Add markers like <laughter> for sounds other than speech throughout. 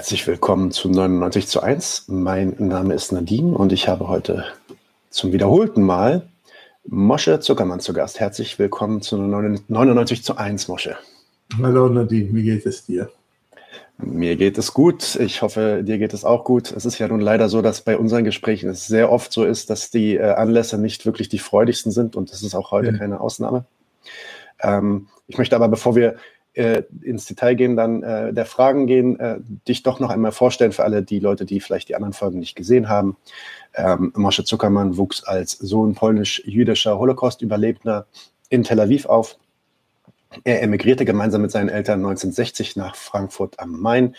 Herzlich willkommen zu 99 zu 1. Mein Name ist Nadine und ich habe heute zum wiederholten Mal Mosche Zuckermann zu Gast. Herzlich willkommen zu 99 zu 1, Mosche. Hallo Nadine, wie geht es dir? Mir geht es gut. Ich hoffe, dir geht es auch gut. Es ist ja nun leider so, dass bei unseren Gesprächen es sehr oft so ist, dass die äh, Anlässe nicht wirklich die freudigsten sind und das ist auch heute ja. keine Ausnahme. Ähm, ich möchte aber, bevor wir äh, ins Detail gehen, dann äh, der Fragen gehen, äh, dich doch noch einmal vorstellen für alle die Leute, die vielleicht die anderen Folgen nicht gesehen haben. Ähm, Moshe Zuckermann wuchs als Sohn polnisch-jüdischer Holocaust-Überlebender in Tel Aviv auf. Er emigrierte gemeinsam mit seinen Eltern 1960 nach Frankfurt am Main.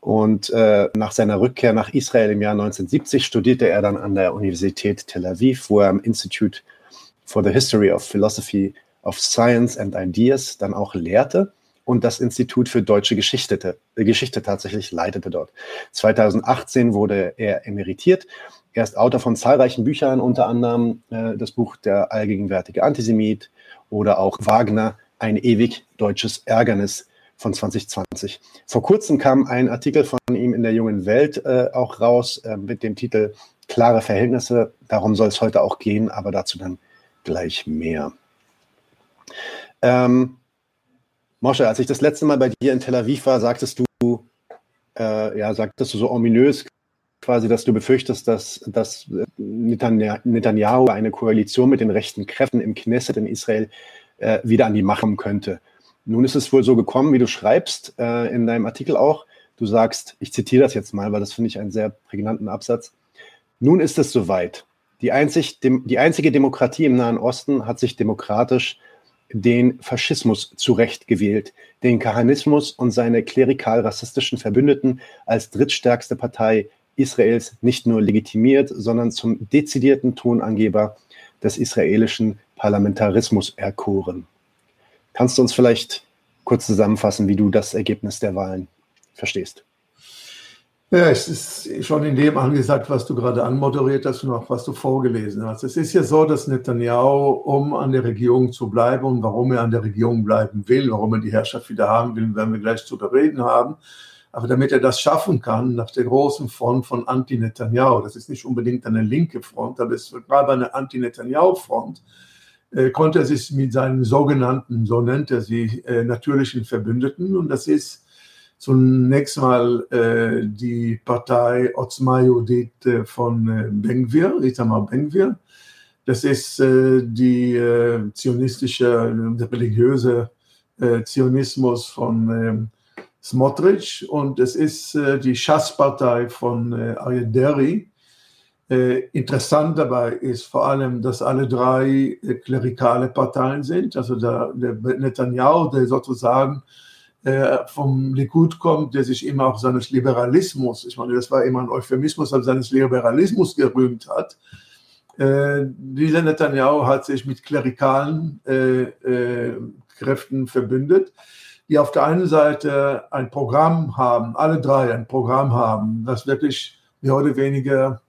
Und äh, nach seiner Rückkehr nach Israel im Jahr 1970 studierte er dann an der Universität Tel Aviv, wo er am Institute for the History of Philosophy of Science and Ideas dann auch lehrte und das Institut für deutsche Geschichte, äh, Geschichte tatsächlich leitete dort. 2018 wurde er emeritiert. Er ist Autor von zahlreichen Büchern, unter anderem äh, das Buch Der allgegenwärtige Antisemit oder auch Wagner, ein ewig deutsches Ärgernis von 2020. Vor kurzem kam ein Artikel von ihm in der jungen Welt äh, auch raus äh, mit dem Titel Klare Verhältnisse. Darum soll es heute auch gehen, aber dazu dann gleich mehr. Ähm, Mosche, als ich das letzte Mal bei dir in Tel Aviv war, sagtest du, äh, ja, sagtest du so ominös quasi, dass du befürchtest, dass, dass Netanyahu eine Koalition mit den rechten Kräften im Knesset in Israel äh, wieder an die Macht kommen könnte. Nun ist es wohl so gekommen, wie du schreibst äh, in deinem Artikel auch. Du sagst, ich zitiere das jetzt mal, weil das finde ich einen sehr prägnanten Absatz. Nun ist es soweit. Die, einzig, dem, die einzige Demokratie im Nahen Osten hat sich demokratisch den Faschismus zurechtgewählt, den Kahanismus und seine klerikal-rassistischen Verbündeten als drittstärkste Partei Israels nicht nur legitimiert, sondern zum dezidierten Tonangeber des israelischen Parlamentarismus erkoren. Kannst du uns vielleicht kurz zusammenfassen, wie du das Ergebnis der Wahlen verstehst? Ja, es ist schon in dem angesagt, was du gerade anmoderiert hast und auch was du vorgelesen hast. Es ist ja so, dass Netanyahu, um an der Regierung zu bleiben und warum er an der Regierung bleiben will, warum er die Herrschaft wieder haben will, werden wir gleich zu bereden haben. Aber damit er das schaffen kann, nach der großen Front von Anti-Netanyahu, das ist nicht unbedingt eine linke Front, aber es war eine Anti-Netanyahu-Front, äh, konnte er sich mit seinen sogenannten, so nennt er sie, äh, natürlichen Verbündeten, und das ist zunächst mal äh, die Partei Otzma Yehudit äh, von äh, Benvir, Itamar Benvir. Das ist äh, die äh, zionistische, der religiöse äh, Zionismus von äh, Smotrich und es ist äh, die Schass-Partei von äh, Ayederi. Äh, interessant dabei ist vor allem, dass alle drei äh, klerikale Parteien sind. Also der, der Netanyahu, der sozusagen äh, vom Likud kommt, der sich immer auch seines Liberalismus, ich meine, das war immer ein Euphemismus, aber seines Liberalismus gerühmt hat. Äh, dieser Netanyahu hat sich mit klerikalen äh, äh, Kräften verbündet, die auf der einen Seite ein Programm haben, alle drei ein Programm haben, das wirklich mehr oder weniger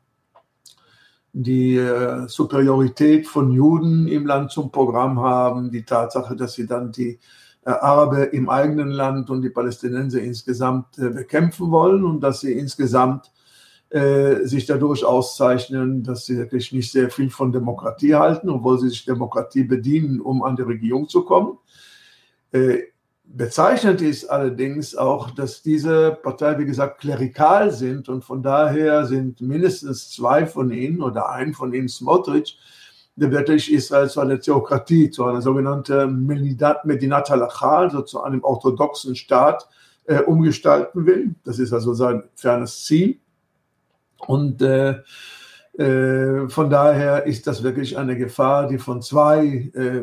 die äh, Superiorität von Juden im Land zum Programm haben, die Tatsache, dass sie dann die Araber im eigenen Land und die Palästinenser insgesamt äh, bekämpfen wollen und dass sie insgesamt äh, sich dadurch auszeichnen, dass sie wirklich nicht sehr viel von Demokratie halten, obwohl sie sich Demokratie bedienen, um an die Regierung zu kommen. Äh, bezeichnet ist allerdings auch, dass diese Partei, wie gesagt, klerikal sind und von daher sind mindestens zwei von ihnen oder ein von ihnen, Smotrich, wirklich Israel zu einer Theokratie, zu einer sogenannten Medinat Halacha, also zu einem orthodoxen Staat äh, umgestalten will. Das ist also sein fernes Ziel. Und äh, äh, von daher ist das wirklich eine Gefahr, die von zwei äh,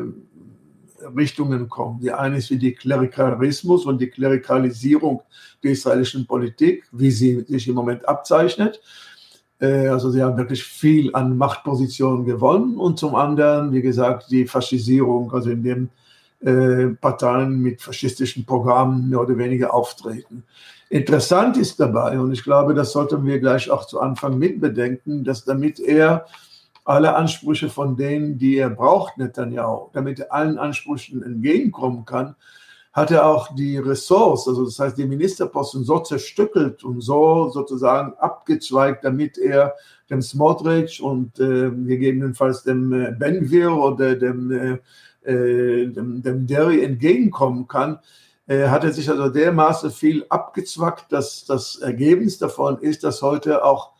Richtungen kommt. Die eine ist wie die Klerikalismus und die Klerikalisierung der israelischen Politik, wie sie sich im Moment abzeichnet. Äh, also sie haben wirklich viel an Machtpositionen gewonnen und zum anderen, wie gesagt, die Faschisierung, also indem äh, Parteien mit faschistischen Programmen mehr oder weniger auftreten. Interessant ist dabei, und ich glaube, das sollten wir gleich auch zu Anfang mitbedenken, dass damit er alle Ansprüche von denen, die er braucht, Netanyahu, damit er allen Ansprüchen entgegenkommen kann, hat er auch die Ressorts, also das heißt die Ministerposten so zerstückelt und so sozusagen abgezweigt, damit er dem Smotrich und äh, gegebenenfalls dem äh, Benvir oder dem, äh, äh, dem, dem Derry entgegenkommen kann, äh, hat er sich also dermaßen viel abgezwackt, dass das Ergebnis davon ist, dass heute auch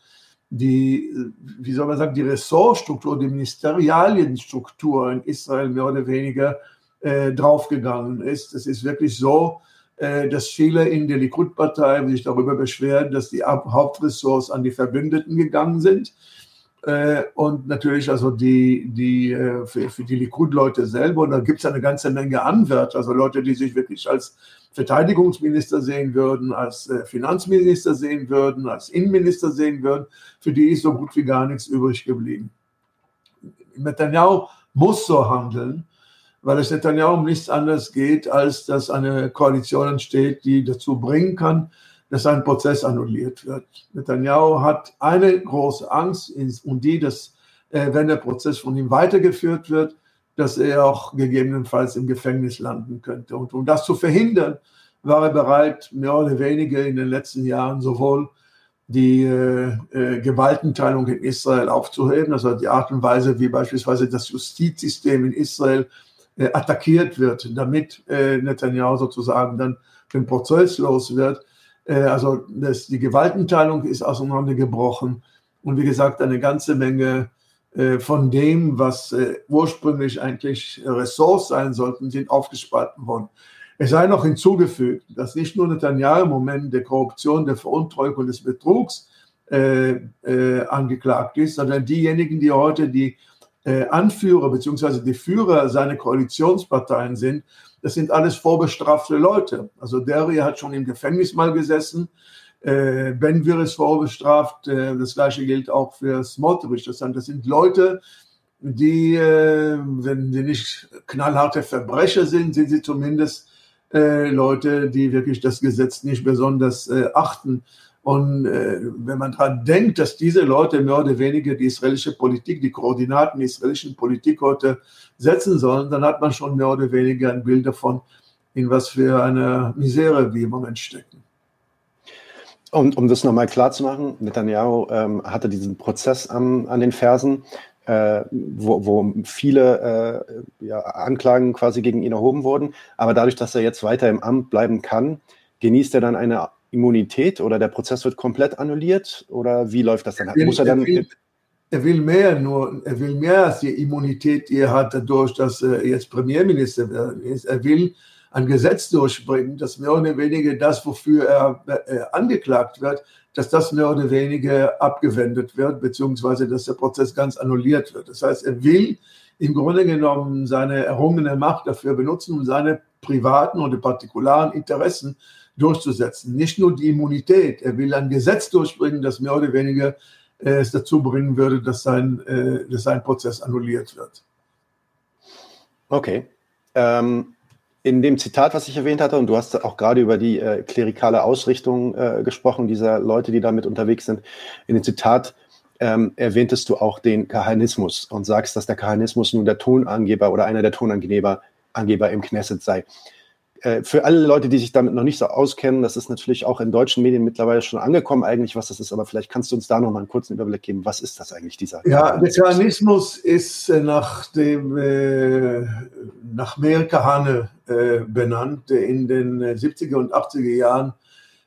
die, wie soll man sagen, die Ressortstruktur, die Ministerialienstruktur in Israel mehr oder weniger äh, draufgegangen ist. Es ist wirklich so, äh, dass viele in der Likud-Partei sich darüber beschweren, dass die Hauptressorts an die Verbündeten gegangen sind. Äh, und natürlich also die, die äh, für, für die Likud-Leute selber. Und da gibt es eine ganze Menge Anwärter, also Leute, die sich wirklich als Verteidigungsminister sehen würden, als Finanzminister sehen würden, als Innenminister sehen würden. Für die ist so gut wie gar nichts übrig geblieben. Netanyahu muss so handeln, weil es Netanyahu um nichts anderes geht, als dass eine Koalition entsteht, die dazu bringen kann, dass ein Prozess annulliert wird. Netanyahu hat eine große Angst und die, dass äh, wenn der Prozess von ihm weitergeführt wird, dass er auch gegebenenfalls im Gefängnis landen könnte. Und um das zu verhindern, war er bereit, mehr oder weniger in den letzten Jahren sowohl die äh, äh, Gewaltenteilung in Israel aufzuheben, also die Art und Weise, wie beispielsweise das Justizsystem in Israel äh, attackiert wird, damit äh, Netanyahu sozusagen dann den Prozess los wird. Äh, also das, die Gewaltenteilung ist auseinandergebrochen und wie gesagt eine ganze Menge äh, von dem, was äh, ursprünglich eigentlich Ressorts sein sollten, sind aufgespalten worden. Es sei noch hinzugefügt, dass nicht nur Netanyahu im Moment der Korruption, der Veruntreuung und des Betrugs äh, äh, angeklagt ist, sondern diejenigen, die heute die Anführer bzw. die Führer seiner Koalitionsparteien sind, das sind alles vorbestrafte Leute. Also Derry hat schon im Gefängnis mal gesessen, äh, Benvir ist vorbestraft, äh, das gleiche gilt auch für Smotrich. Das, das sind Leute, die, äh, wenn sie nicht knallharte Verbrecher sind, sind sie zumindest äh, Leute, die wirklich das Gesetz nicht besonders äh, achten. Und äh, wenn man daran denkt, dass diese Leute mehr oder weniger die israelische Politik, die Koordinaten der israelischen Politik heute setzen sollen, dann hat man schon mehr oder weniger ein Bild davon, in was für eine Misere wir im Moment stecken. Und um das nochmal klar zu machen, Netanyahu ähm, hatte diesen Prozess am, an den Fersen, äh, wo, wo, viele äh, ja, Anklagen quasi gegen ihn erhoben wurden. Aber dadurch, dass er jetzt weiter im Amt bleiben kann, genießt er dann eine Immunität oder der Prozess wird komplett annulliert? Oder wie läuft das dann? Will, Muss er, dann er, will, er will mehr, nur er will mehr als die Immunität, die er hat, dadurch, dass er jetzt Premierminister ist. Er will ein Gesetz durchbringen, dass mehr oder weniger das, wofür er äh, angeklagt wird, dass das mehr oder weniger abgewendet wird, beziehungsweise dass der Prozess ganz annulliert wird. Das heißt, er will im Grunde genommen seine errungene Macht dafür benutzen, um seine privaten oder partikularen Interessen durchzusetzen. Nicht nur die Immunität, er will ein Gesetz durchbringen, das mehr oder weniger äh, es dazu bringen würde, dass sein, äh, dass sein Prozess annulliert wird. Okay. Ähm, in dem Zitat, was ich erwähnt hatte, und du hast auch gerade über die äh, klerikale Ausrichtung äh, gesprochen, dieser Leute, die damit unterwegs sind, in dem Zitat ähm, erwähntest du auch den Kahanismus und sagst, dass der Kahanismus nun der Tonangeber oder einer der Tonangeber Angeber im Knesset sei. Äh, für alle Leute, die sich damit noch nicht so auskennen, das ist natürlich auch in deutschen Medien mittlerweile schon angekommen, eigentlich, was das ist, aber vielleicht kannst du uns da noch mal einen kurzen Überblick geben. Was ist das eigentlich, dieser? Ja, der Kahanismus ist äh, nach dem, äh, nach Meir Kahane äh, benannt, der in den 70er und 80er Jahren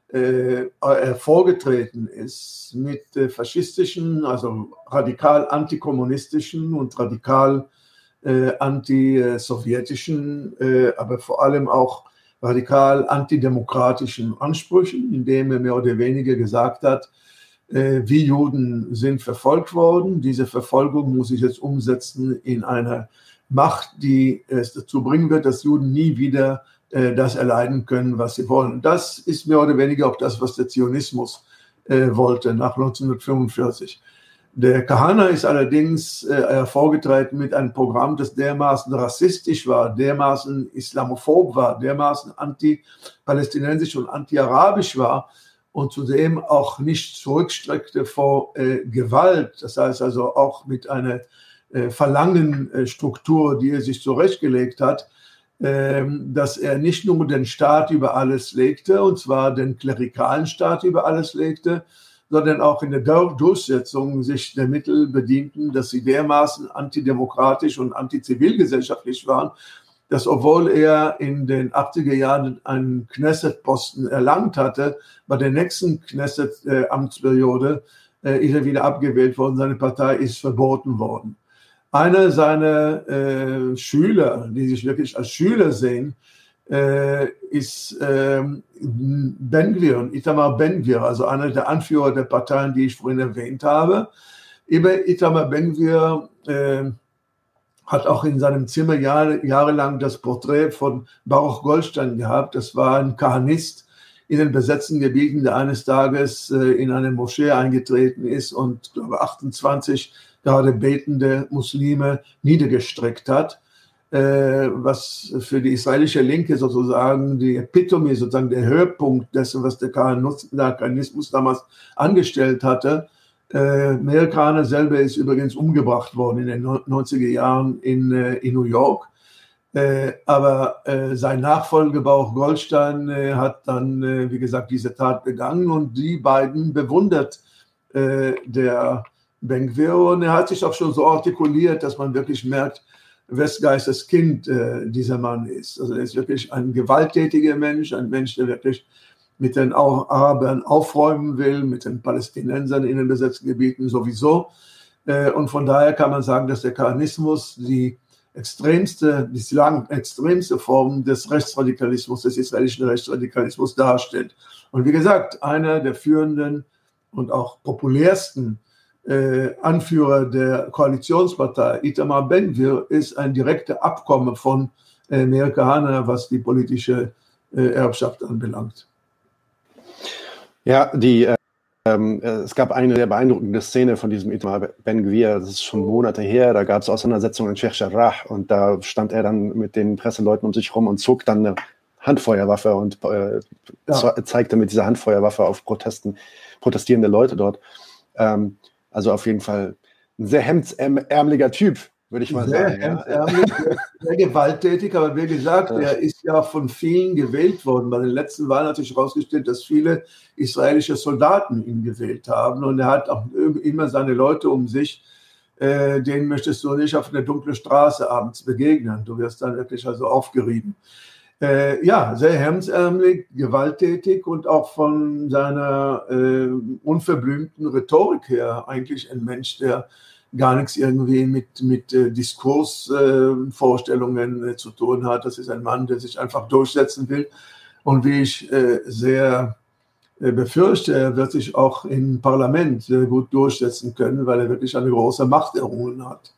äh, hervorgetreten ist mit äh, faschistischen, also radikal antikommunistischen und radikal äh, antisowjetischen, äh, aber vor allem auch radikal antidemokratischen Ansprüchen, indem er mehr oder weniger gesagt hat, äh, wie Juden sind verfolgt worden. Diese Verfolgung muss ich jetzt umsetzen in eine Macht, die es dazu bringen wird, dass Juden nie wieder äh, das erleiden können, was sie wollen. Das ist mehr oder weniger auch das, was der Zionismus äh, wollte nach 1945. Der Kahana ist allerdings äh, hervorgetreten mit einem Programm, das dermaßen rassistisch war, dermaßen islamophob war, dermaßen anti-palästinensisch und anti-arabisch war und zudem auch nicht zurückstreckte vor äh, Gewalt. Das heißt also auch mit einer äh, Verlangenstruktur, die er sich zurechtgelegt hat, ähm, dass er nicht nur den Staat über alles legte, und zwar den klerikalen Staat über alles legte, sondern auch in der Durchsetzung sich der Mittel bedienten, dass sie dermaßen antidemokratisch und antizivilgesellschaftlich waren, dass obwohl er in den 80er Jahren einen Knesset-Posten erlangt hatte, bei der nächsten Knesset-Amtsperiode äh, ist er wieder abgewählt worden, seine Partei ist verboten worden. Einer seiner äh, Schüler, die sich wirklich als Schüler sehen, ist äh, Ben-Gvir und Itamar Ben-Gvir, also einer der Anführer der Parteien, die ich vorhin erwähnt habe. Über Itamar Ben-Gvir äh, hat auch in seinem Zimmer Jahre, jahrelang das Porträt von Baruch Goldstein gehabt. Das war ein Kahanist in den besetzten Gebieten, der eines Tages äh, in eine Moschee eingetreten ist und, glaube 28 gerade betende Muslime niedergestreckt hat, äh, was für die israelische Linke sozusagen die Epitome, sozusagen der Höhepunkt dessen, was der Kahanismus damals angestellt hatte. Äh, Amerikaner selber ist übrigens umgebracht worden in den 90er Jahren in, äh, in New York. Äh, aber äh, sein Nachfolger Bauch Goldstein äh, hat dann, äh, wie gesagt, diese Tat begangen und die beiden bewundert äh, der Benkwir und er hat sich auch schon so artikuliert, dass man wirklich merkt, Westgeistes Kind äh, dieser Mann ist. Also er ist wirklich ein gewalttätiger Mensch, ein Mensch, der wirklich mit den Arabern aufräumen will, mit den Palästinensern in den besetzten Gebieten sowieso. Äh, und von daher kann man sagen, dass der Kahanismus die extremste, bislang extremste Form des Rechtsradikalismus, des israelischen Rechtsradikalismus darstellt. Und wie gesagt, einer der führenden und auch populärsten äh, Anführer der Koalitionspartei, Itamar Ben-Gvir, ist ein direkter Abkommen von äh, Amerikanern, was die politische äh, Erbschaft anbelangt. Ja, die, äh, ähm, es gab eine sehr beeindruckende Szene von diesem Itamar Ben Gvir, das ist schon Monate her, da gab es Auseinandersetzungen in Sheikh Jarrah und da stand er dann mit den Presseleuten um sich rum und zog dann eine Handfeuerwaffe und äh, ja. zeigte mit dieser Handfeuerwaffe auf Protesten, protestierende Leute dort. Ähm, also auf jeden Fall ein sehr hemdsärmeliger Typ, würde ich mal sehr sagen. Hemdsärmlich, ja. sehr gewalttätig, aber wie gesagt, er ist ja von vielen gewählt worden. Bei den letzten Wahlen hat sich herausgestellt, dass viele israelische Soldaten ihn gewählt haben und er hat auch immer seine Leute um sich. Äh, denen möchtest du nicht auf einer dunklen Straße abends begegnen. Du wirst dann wirklich also aufgerieben. Äh, ja, sehr hemdsärmelig, gewalttätig und auch von seiner äh, unverblümten Rhetorik her eigentlich ein Mensch, der gar nichts irgendwie mit, mit äh, Diskursvorstellungen äh, zu tun hat. Das ist ein Mann, der sich einfach durchsetzen will. Und wie ich äh, sehr äh, befürchte, er wird sich auch im Parlament sehr gut durchsetzen können, weil er wirklich eine große Macht errungen hat.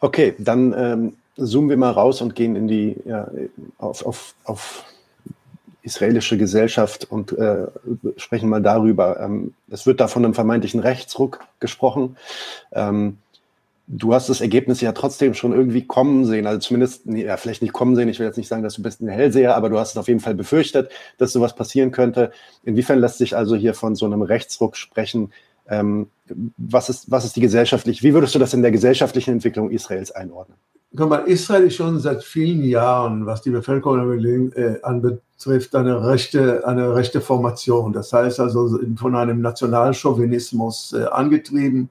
Okay, dann ähm, zoomen wir mal raus und gehen in die, ja, auf, auf, auf israelische Gesellschaft und äh, sprechen mal darüber. Ähm, es wird da von einem vermeintlichen Rechtsruck gesprochen. Ähm, du hast das Ergebnis ja trotzdem schon irgendwie kommen sehen, also zumindest, nee, ja, vielleicht nicht kommen sehen, ich will jetzt nicht sagen, dass du bist ein Hellseher, aber du hast es auf jeden Fall befürchtet, dass sowas passieren könnte. Inwiefern lässt sich also hier von so einem Rechtsruck sprechen? Ähm, was, ist, was ist die gesellschaftliche, wie würdest du das in der gesellschaftlichen Entwicklung Israels einordnen? Guck mal, Israel ist schon seit vielen Jahren, was die Bevölkerung äh, anbetrifft, eine rechte, eine rechte Formation. Das heißt also von einem Nationalchauvinismus äh, angetrieben,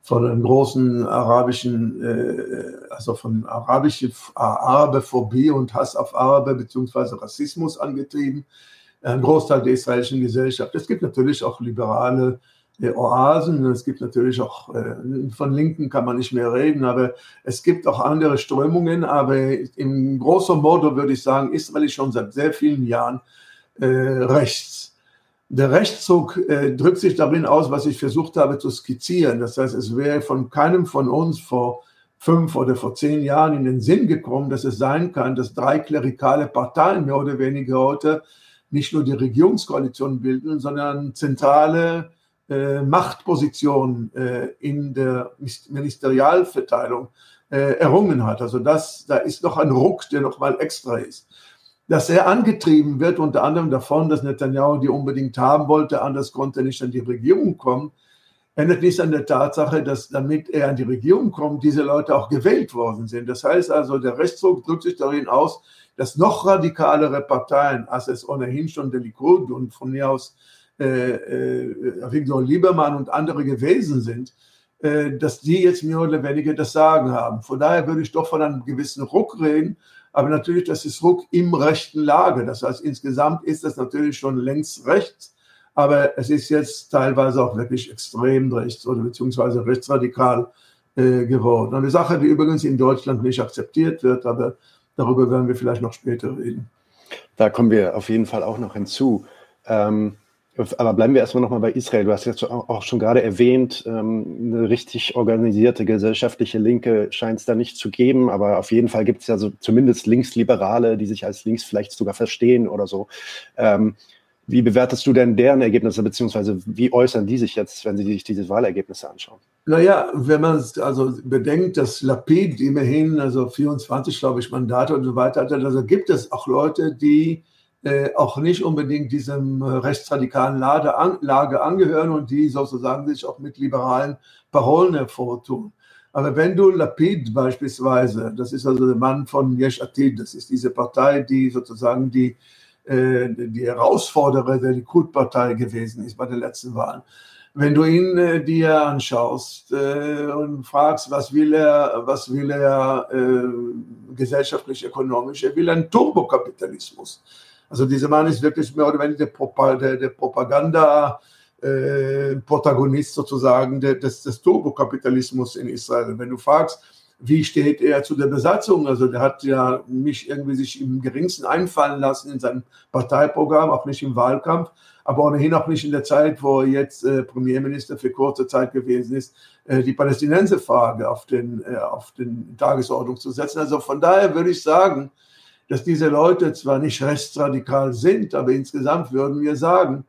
von einem großen arabischen, äh, also von arabischer Arabephobie und Hass auf Araber beziehungsweise Rassismus angetrieben. Ein Großteil der israelischen Gesellschaft. Es gibt natürlich auch liberale Oasen. Es gibt natürlich auch, äh, von Linken kann man nicht mehr reden, aber es gibt auch andere Strömungen. Aber im großen Modo würde ich sagen, Israel ist schon seit sehr vielen Jahren äh, rechts. Der Rechtszug äh, drückt sich darin aus, was ich versucht habe zu skizzieren. Das heißt, es wäre von keinem von uns vor fünf oder vor zehn Jahren in den Sinn gekommen, dass es sein kann, dass drei klerikale Parteien mehr oder weniger heute nicht nur die Regierungskoalition bilden, sondern zentrale äh, Machtposition äh, in der Ministerialverteilung äh, errungen hat. Also das, da ist noch ein Ruck, der noch mal extra ist. Dass er angetrieben wird, unter anderem davon, dass Netanyahu die unbedingt haben wollte, anders konnte er nicht an die Regierung kommen, ändert nichts an der Tatsache, dass damit er an die Regierung kommt, diese Leute auch gewählt worden sind. Das heißt also, der Rechtsdruck drückt sich darin aus, dass noch radikalere Parteien, als es ohnehin schon der Likud und von mir aus äh, äh, Victor Liebermann und andere gewesen sind, äh, dass die jetzt mehr oder weniger das Sagen haben. Von daher würde ich doch von einem gewissen Ruck reden, aber natürlich, das ist Ruck im rechten Lager. Das heißt, insgesamt ist das natürlich schon längst rechts aber es ist jetzt teilweise auch wirklich extrem rechts oder beziehungsweise rechtsradikal äh, geworden. Eine Sache, die übrigens in Deutschland nicht akzeptiert wird, aber darüber werden wir vielleicht noch später reden. Da kommen wir auf jeden Fall auch noch hinzu. Ähm, aber bleiben wir erstmal nochmal bei Israel. Du hast jetzt auch schon gerade erwähnt, ähm, eine richtig organisierte gesellschaftliche Linke scheint es da nicht zu geben, aber auf jeden Fall gibt es ja so zumindest Linksliberale, die sich als links vielleicht sogar verstehen oder so. Ähm, wie bewertest du denn deren Ergebnisse, beziehungsweise wie äußern die sich jetzt, wenn sie sich diese Wahlergebnisse anschauen? Naja, wenn man also bedenkt, dass Lapid immerhin, also 24, glaube ich, Mandate und so weiter hat, also gibt es auch Leute, die äh, auch nicht unbedingt diesem rechtsradikalen Lage, an, Lage angehören und die sozusagen sich auch mit liberalen Parolen hervortun. Aber wenn du Lapid beispielsweise, das ist also der Mann von Yesh Atid, das ist diese Partei, die sozusagen die äh, die Herausforderer der Likud-Partei gewesen ist bei den letzten Wahlen. Wenn du ihn äh, dir anschaust äh, und fragst, was will er, was will er äh, gesellschaftlich, ökonomisch, er will einen Turbokapitalismus. Also dieser Mann ist wirklich mehr oder weniger der, der, Propaganda, äh, sozusagen des, des Turbokapitalismus in Israel. Wenn du fragst, wie steht er zu der Besatzung? Also der hat ja nicht irgendwie sich im geringsten einfallen lassen in seinem Parteiprogramm, auch nicht im Wahlkampf, aber ohnehin auch nicht in der Zeit, wo er jetzt äh, Premierminister für kurze Zeit gewesen ist, äh, die Palästinenserfrage auf den, äh, auf den Tagesordnung zu setzen. Also von daher würde ich sagen, dass diese Leute zwar nicht rechtsradikal sind, aber insgesamt würden wir sagen,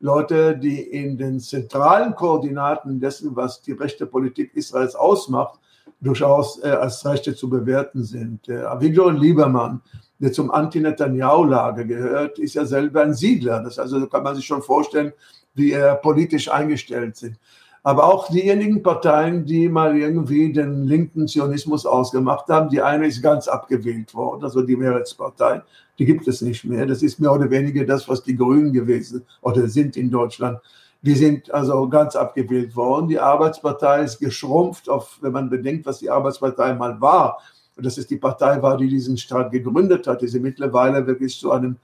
Leute, die in den zentralen Koordinaten dessen, was die rechte Politik Israels ausmacht, durchaus äh, als Rechte zu bewerten sind. Der Avigdor Liebermann, der zum Anti-Netanyahu-Lager gehört, ist ja selber ein Siedler. Das also kann man sich schon vorstellen, wie er politisch eingestellt sind. Aber auch diejenigen Parteien, die mal irgendwie den linken Zionismus ausgemacht haben, die eine ist ganz abgewählt worden, also die Mehrheitspartei, die gibt es nicht mehr. Das ist mehr oder weniger das, was die Grünen gewesen oder sind in Deutschland. Die sind also ganz abgewählt worden. Die Arbeitspartei ist geschrumpft, auf, wenn man bedenkt, was die Arbeitspartei mal war. Und das ist die Partei war, die diesen Staat gegründet hat. Die sind mittlerweile wirklich zu einem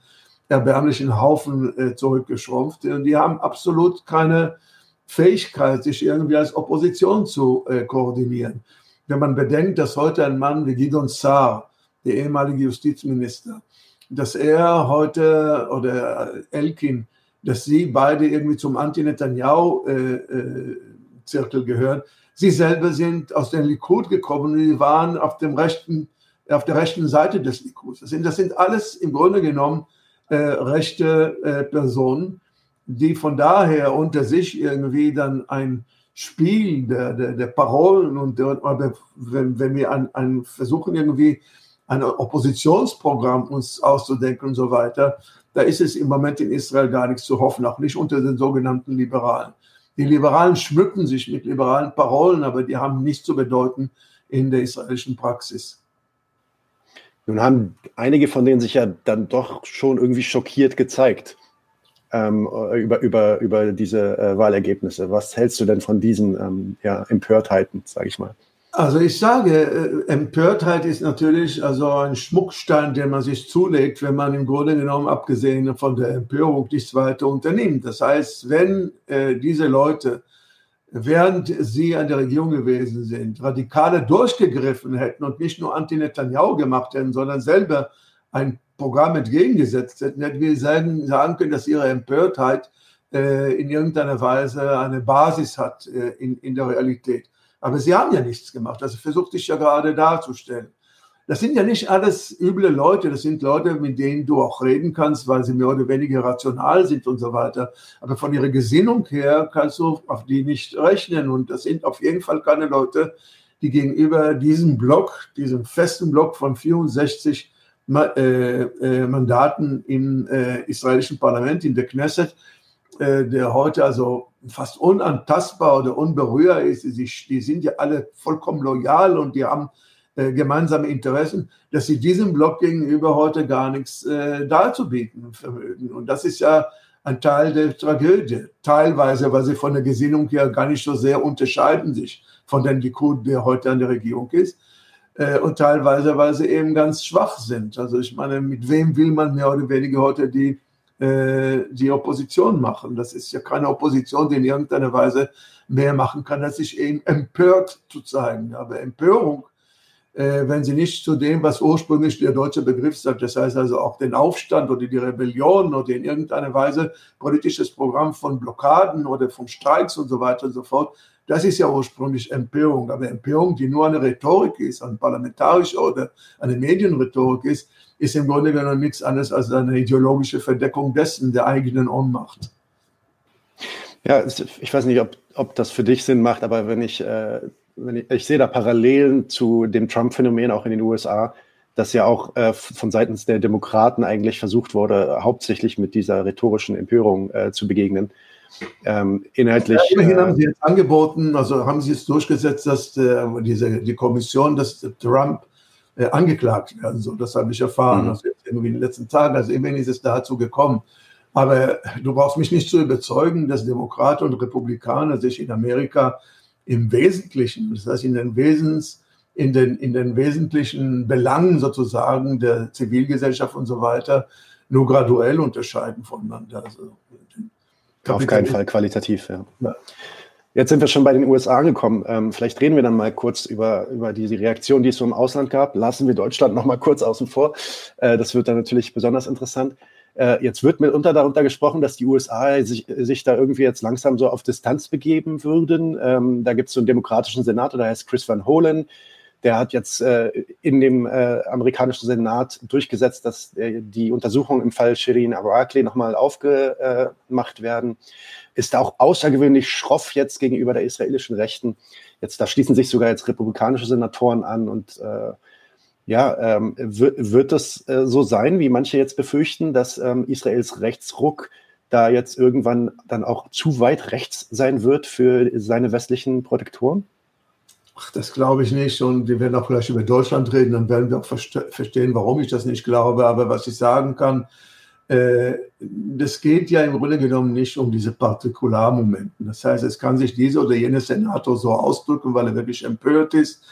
erbärmlichen Haufen äh, zurückgeschrumpft. Und die haben absolut keine Fähigkeit, sich irgendwie als Opposition zu äh, koordinieren. Wenn man bedenkt, dass heute ein Mann wie Gidon Saar, der ehemalige Justizminister, dass er heute oder Elkin dass sie beide irgendwie zum Anti-Netanyahu-Zirkel gehören. Sie selber sind aus dem Likud gekommen und sie waren auf, dem rechten, auf der rechten Seite des Likuds. Das sind, das sind alles im Grunde genommen äh, rechte äh, Personen, die von daher unter sich irgendwie dann ein Spiel der, der, der Parolen und der, wenn, wenn wir an, an versuchen irgendwie ein Oppositionsprogramm uns auszudenken und so weiter, da ist es im Moment in Israel gar nichts zu hoffen, auch nicht unter den sogenannten Liberalen. Die Liberalen schmücken sich mit liberalen Parolen, aber die haben nichts zu bedeuten in der israelischen Praxis. Nun haben einige von denen sich ja dann doch schon irgendwie schockiert gezeigt ähm, über, über, über diese äh, Wahlergebnisse. Was hältst du denn von diesen ähm, ja, Empörtheiten, sage ich mal? Also ich sage, äh, Empörtheit ist natürlich also ein Schmuckstein, den man sich zulegt, wenn man im Grunde genommen, abgesehen von der Empörung, nichts weiter unternimmt. Das heißt, wenn äh, diese Leute, während sie an der Regierung gewesen sind, Radikale durchgegriffen hätten und nicht nur Anti-Netanyahu gemacht hätten, sondern selber ein Programm entgegengesetzt hätten, hätten wir sagen, können, dass ihre Empörtheit äh, in irgendeiner Weise eine Basis hat äh, in, in der Realität. Aber sie haben ja nichts gemacht. Also versucht sich ja gerade darzustellen. Das sind ja nicht alles üble Leute, das sind Leute, mit denen du auch reden kannst, weil sie mehr oder weniger rational sind und so weiter. Aber von ihrer Gesinnung her kannst du auf die nicht rechnen. Und das sind auf jeden Fall keine Leute, die gegenüber diesem Block, diesem festen Block von 64 äh, äh, Mandaten im äh, israelischen Parlament, in der Knesset, der heute also fast unantastbar oder unberührbar ist. Die, sind ja alle vollkommen loyal und die haben äh, gemeinsame Interessen, dass sie diesem Block gegenüber heute gar nichts äh, darzubieten vermögen. Und das ist ja ein Teil der Tragödie. Teilweise, weil sie von der Gesinnung her gar nicht so sehr unterscheiden sich von dem Likud, der heute an der Regierung ist. Äh, und teilweise, weil sie eben ganz schwach sind. Also ich meine, mit wem will man mehr oder weniger heute die, äh, die Opposition machen? Das ist ja keine Opposition, die in irgendeiner Weise mehr machen kann, als sich eben empört zu zeigen. Aber Empörung äh, wenn sie nicht zu dem, was ursprünglich der deutsche Begriff sagt, das heißt also auch den Aufstand oder die Rebellion oder in irgendeiner Weise politisches Programm von Blockaden oder von Streiks und so weiter und so fort, das ist ja ursprünglich Empörung. Aber Empörung, die nur eine Rhetorik ist, eine parlamentarische oder eine Medienrhetorik ist, ist im Grunde genommen nichts anderes als eine ideologische Verdeckung dessen, der eigenen Ohnmacht. Ja, ich weiß nicht, ob, ob das für dich Sinn macht, aber wenn ich äh, ich, ich, sehe da Parallelen zu dem Trump-Phänomen auch in den USA, dass ja auch äh, von seitens der Demokraten eigentlich versucht wurde, hauptsächlich mit dieser rhetorischen Empörung äh, zu begegnen. Ähm, inhaltlich. Ja, immerhin äh, haben sie jetzt angeboten, also haben sie es durchgesetzt, dass äh, diese, die Kommission, dass Trump äh, angeklagt werden soll. Das habe ich erfahren. Mhm. Also jetzt irgendwie in den letzten Tagen, also immerhin ist es dazu gekommen. Aber du brauchst mich nicht zu überzeugen, dass Demokraten und Republikaner sich in Amerika im Wesentlichen, das heißt in den Wesens, in den, in den wesentlichen Belangen sozusagen der Zivilgesellschaft und so weiter nur graduell unterscheiden voneinander. Also, Auf keinen Fall qualitativ, ja. ja. Jetzt sind wir schon bei den USA angekommen. Ähm, vielleicht reden wir dann mal kurz über, über die, die Reaktion, die es so im Ausland gab. Lassen wir Deutschland noch mal kurz außen vor. Äh, das wird dann natürlich besonders interessant. Äh, jetzt wird mitunter darunter gesprochen, dass die USA sich, sich da irgendwie jetzt langsam so auf Distanz begeben würden. Ähm, da gibt es so einen demokratischen Senator, der heißt Chris Van Hollen. Der hat jetzt äh, in dem äh, amerikanischen Senat durchgesetzt, dass äh, die Untersuchungen im Fall Shirin Abu nochmal aufgemacht werden. Ist auch außergewöhnlich schroff jetzt gegenüber der israelischen Rechten. Jetzt, da schließen sich sogar jetzt republikanische Senatoren an und äh, ja, ähm, wird es äh, so sein, wie manche jetzt befürchten, dass ähm, Israels Rechtsruck da jetzt irgendwann dann auch zu weit rechts sein wird für seine westlichen Protektoren? Ach, das glaube ich nicht. Und wir werden auch gleich über Deutschland reden, dann werden wir auch verstehen, warum ich das nicht glaube. Aber was ich sagen kann, äh, das geht ja im Grunde genommen nicht um diese Partikularmomente. Das heißt, es kann sich dieser oder jener Senator so ausdrücken, weil er wirklich empört ist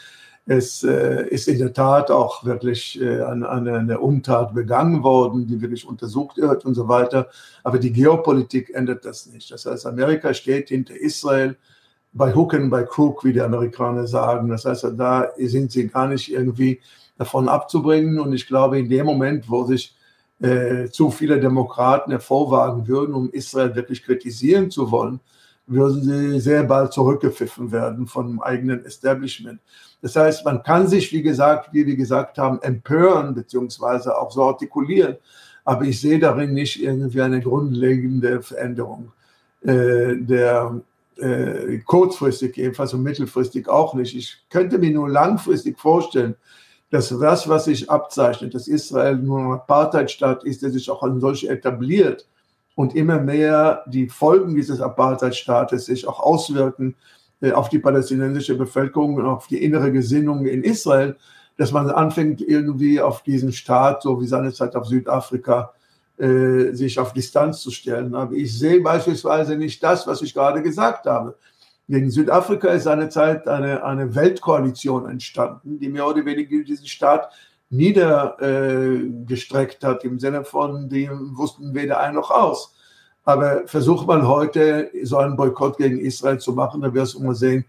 es äh, ist in der Tat auch wirklich äh, eine, eine, Untat begangen worden, die wirklich untersucht wird und so weiter. Aber die Geopolitik ändert das nicht. Das heißt, Amerika steht hinter Israel bei Hook and by Crook, wie die Amerikaner sagen. Das heißt, da sind sie gar nicht irgendwie davon abzubringen. Und ich glaube, in dem Moment, wo sich äh, zu viele Demokraten hervorwagen würden, um Israel wirklich kritisieren zu wollen, würden sie sehr bald zurückgepfiffen werden vom eigenen Establishment. Das heißt, man kann sich, wie gesagt, wie wir gesagt haben, empören beziehungsweise auch so artikulieren. Aber ich sehe darin nicht irgendwie eine grundlegende Veränderung. Äh, der äh, kurzfristig jedenfalls und mittelfristig auch nicht. Ich könnte mir nur langfristig vorstellen, dass das, was sich abzeichnet, dass Israel nur ein Apartheidstaat ist, der sich auch als solch etabliert und immer mehr die Folgen dieses Apartheidstaates sich auch auswirken äh, auf die palästinensische Bevölkerung und auf die innere Gesinnung in Israel, dass man anfängt irgendwie auf diesen Staat, so wie seinerzeit auf Südafrika, äh, sich auf Distanz zu stellen. Aber ich sehe beispielsweise nicht das, was ich gerade gesagt habe. In Südafrika ist seinerzeit eine, eine Weltkoalition entstanden, die mehr oder weniger diesen Staat niedergestreckt hat, im Sinne von, die wussten weder ein noch aus. Aber versucht man heute so einen Boykott gegen Israel zu machen, dann wirst du mal sehen,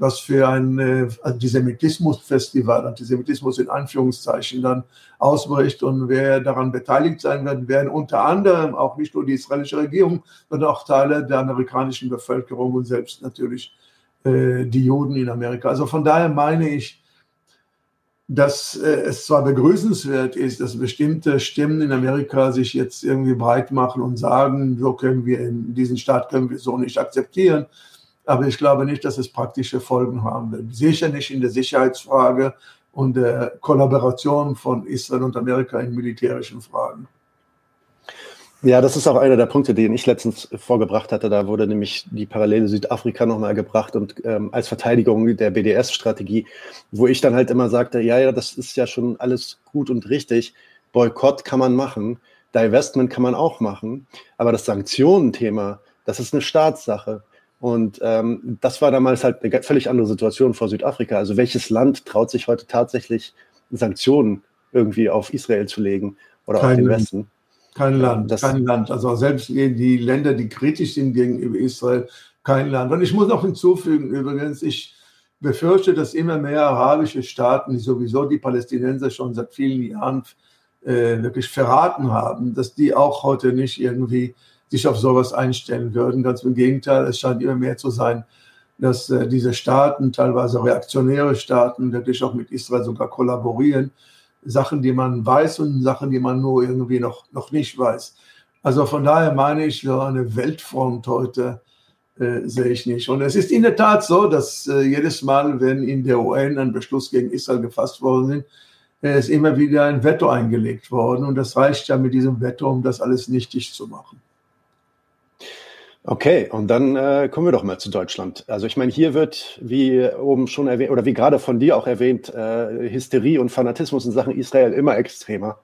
was für ein äh, Antisemitismus-Festival, Antisemitismus in Anführungszeichen dann ausbricht und wer daran beteiligt sein wird, werden unter anderem auch nicht nur die israelische Regierung, sondern auch Teile der amerikanischen Bevölkerung und selbst natürlich äh, die Juden in Amerika. Also von daher meine ich, dass äh, es zwar begrüßenswert ist, dass bestimmte Stimmen in Amerika sich jetzt irgendwie breit machen und sagen, so können wir in diesen Staat können wir so nicht akzeptieren, aber ich glaube nicht, dass es praktische Folgen haben wird. Sicher nicht in der Sicherheitsfrage und der Kollaboration von Israel und Amerika in militärischen Fragen. Ja, das ist auch einer der Punkte, den ich letztens vorgebracht hatte. Da wurde nämlich die Parallele Südafrika nochmal gebracht und ähm, als Verteidigung der BDS-Strategie, wo ich dann halt immer sagte, ja, ja, das ist ja schon alles gut und richtig. Boykott kann man machen, Divestment kann man auch machen, aber das Sanktionenthema, das ist eine Staatssache. Und ähm, das war damals halt eine völlig andere Situation vor Südafrika. Also welches Land traut sich heute tatsächlich Sanktionen irgendwie auf Israel zu legen oder Kein auf den Westen? Kein Land, das, kein Land. Also selbst die Länder, die kritisch sind gegenüber Israel, kein Land. Und ich muss noch hinzufügen, übrigens, ich befürchte, dass immer mehr arabische Staaten, die sowieso die Palästinenser schon seit vielen Jahren äh, wirklich verraten haben, dass die auch heute nicht irgendwie sich auf sowas einstellen würden. Ganz im Gegenteil, es scheint immer mehr zu sein, dass äh, diese Staaten, teilweise reaktionäre Staaten, wirklich auch mit Israel sogar kollaborieren Sachen, die man weiß und Sachen, die man nur irgendwie noch, noch nicht weiß. Also von daher meine ich, so eine Weltfront heute äh, sehe ich nicht. Und es ist in der Tat so, dass äh, jedes Mal, wenn in der UN ein Beschluss gegen Israel gefasst worden ist, äh, ist immer wieder ein Veto eingelegt worden. Und das reicht ja mit diesem Veto, um das alles nichtig zu machen. Okay, und dann äh, kommen wir doch mal zu Deutschland. Also ich meine, hier wird, wie oben schon erwähnt, oder wie gerade von dir auch erwähnt, äh, Hysterie und Fanatismus in Sachen Israel immer extremer.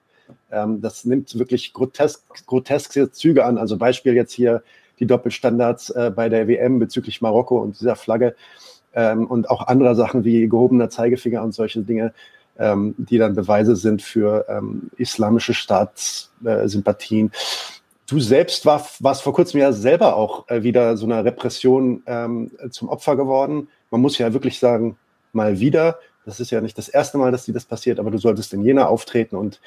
Ähm, das nimmt wirklich grotesk, groteske Züge an. Also Beispiel jetzt hier die Doppelstandards äh, bei der WM bezüglich Marokko und dieser Flagge ähm, und auch andere Sachen wie gehobener Zeigefinger und solche Dinge, ähm, die dann Beweise sind für ähm, islamische Staatssympathien. Du selbst war, warst vor kurzem ja selber auch äh, wieder so einer Repression ähm, zum Opfer geworden. Man muss ja wirklich sagen, mal wieder. Das ist ja nicht das erste Mal, dass dir das passiert, aber du solltest in Jena auftreten und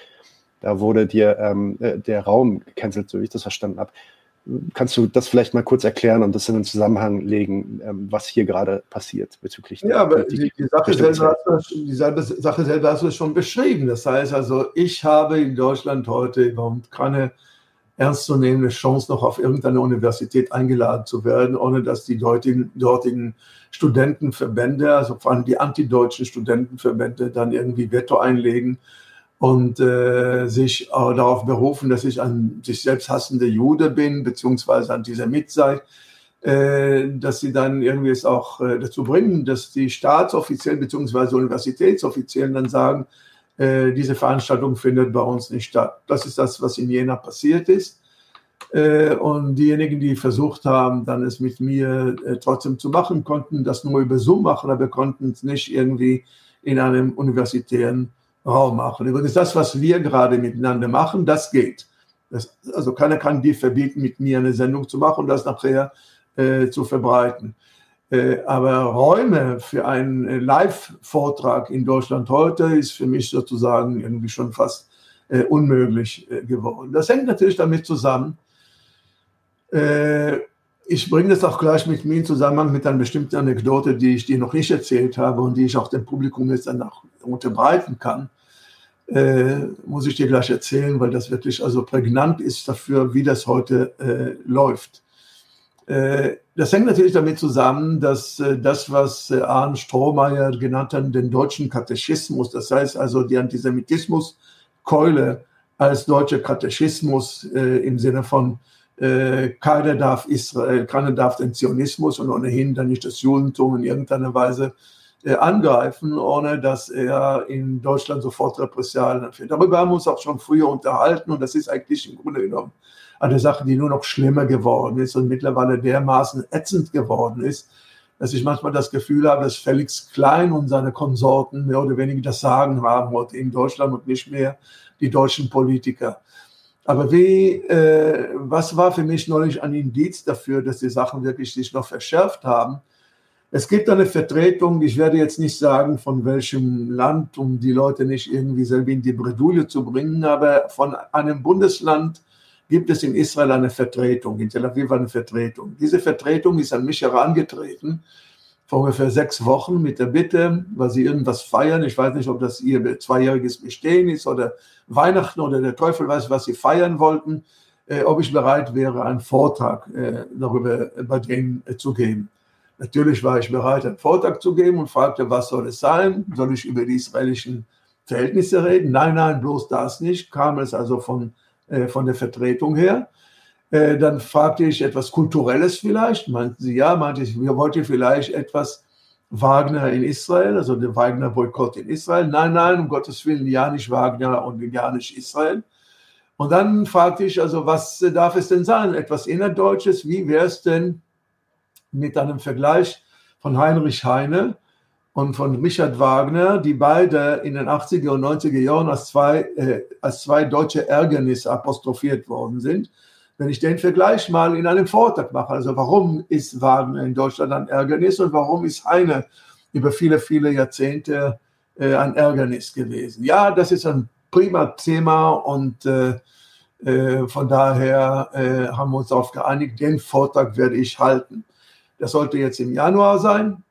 da wurde dir ähm, äh, der Raum gecancelt, so wie ich das verstanden habe. Kannst du das vielleicht mal kurz erklären und das in den Zusammenhang legen, ähm, was hier gerade passiert bezüglich Ja, aber die, die, Sache selber hast du, die Sache selber hast du schon beschrieben. Das heißt also, ich habe in Deutschland heute überhaupt keine ernstzunehmende Chance, noch auf irgendeine Universität eingeladen zu werden, ohne dass die dortigen, dortigen Studentenverbände, also vor allem die antideutschen Studentenverbände, dann irgendwie Veto einlegen und äh, sich äh, darauf berufen, dass ich ein sich selbst hassender Jude bin, beziehungsweise Antisemit sei, äh, dass sie dann irgendwie es auch äh, dazu bringen, dass die Staatsoffiziellen beziehungsweise Universitätsoffiziellen dann sagen, äh, diese Veranstaltung findet bei uns nicht statt. Das ist das, was in Jena passiert ist. Äh, und diejenigen, die versucht haben, dann es mit mir äh, trotzdem zu machen, konnten das nur über Zoom machen, aber konnten es nicht irgendwie in einem universitären Raum machen. Übrigens, das, was wir gerade miteinander machen, das geht. Das, also keiner kann dir verbieten, mit mir eine Sendung zu machen und das nachher äh, zu verbreiten. Äh, aber Räume für einen äh, Live-Vortrag in Deutschland heute ist für mich sozusagen irgendwie schon fast äh, unmöglich geworden. Das hängt natürlich damit zusammen. Ich bringe das auch gleich mit mir in Zusammenhang mit einer bestimmten Anekdote, die ich dir noch nicht erzählt habe und die ich auch dem Publikum jetzt danach unterbreiten kann. muss ich dir gleich erzählen, weil das wirklich also prägnant ist dafür, wie das heute läuft. Äh, das hängt natürlich damit zusammen, dass äh, das, was äh, Arne Strohmeier genannt hat, den deutschen Katechismus, das heißt also die Antisemitismuskeule als deutscher Katechismus im Sinne von keiner darf Israel, keiner darf den Zionismus und ohnehin dann nicht das Judentum in irgendeiner Weise angreifen, ohne dass er in Deutschland sofort Repressalien empfiehlt. Darüber haben wir uns auch schon früher unterhalten und das ist eigentlich im Grunde genommen eine Sache, die nur noch schlimmer geworden ist und mittlerweile dermaßen ätzend geworden ist, dass ich manchmal das Gefühl habe, dass Felix Klein und seine Konsorten mehr oder weniger das Sagen haben heute in Deutschland und nicht mehr die deutschen Politiker. Aber wie, äh, was war für mich neulich ein Indiz dafür, dass die Sachen wirklich sich noch verschärft haben? Es gibt eine Vertretung, ich werde jetzt nicht sagen, von welchem Land, um die Leute nicht irgendwie selber in die Bredouille zu bringen, aber von einem Bundesland, gibt es in Israel eine Vertretung, in Tel Aviv eine Vertretung. Diese Vertretung ist an mich herangetreten vor ungefähr sechs Wochen mit der Bitte, weil sie irgendwas feiern. Ich weiß nicht, ob das ihr zweijähriges Bestehen ist oder Weihnachten oder der Teufel weiß, was sie feiern wollten, äh, ob ich bereit wäre, einen Vortrag äh, darüber bei denen äh, zu geben. Natürlich war ich bereit, einen Vortrag zu geben und fragte, was soll es sein? Soll ich über die israelischen Verhältnisse reden? Nein, nein, bloß das nicht. Kam es also von äh, von der Vertretung her. Äh, dann fragte ich etwas Kulturelles vielleicht. Meinten sie, ja, meinte ich, wir wollten vielleicht etwas Wagner in Israel, also der Wagner-Boykott in Israel. Nein, nein, um Gottes Willen, ja nicht Wagner und ja nicht Israel. Und dann fragte ich, also was darf es denn sein? Etwas Innerdeutsches, wie wäre es denn mit einem Vergleich von Heinrich Heine und von Richard Wagner, die beide in den 80er und 90er Jahren als zwei, äh, als zwei deutsche Ärgernisse apostrophiert worden sind. Wenn ich den Vergleich mal in einem Vortrag mache, also warum ist Wagner in Deutschland ein Ärgernis und warum ist Heine über viele, viele Jahrzehnte äh, ein Ärgernis gewesen? Ja, das ist ein prima Thema und äh, äh, von daher äh, haben wir uns darauf geeinigt, den Vortrag werde ich halten. Das sollte jetzt im Januar sein.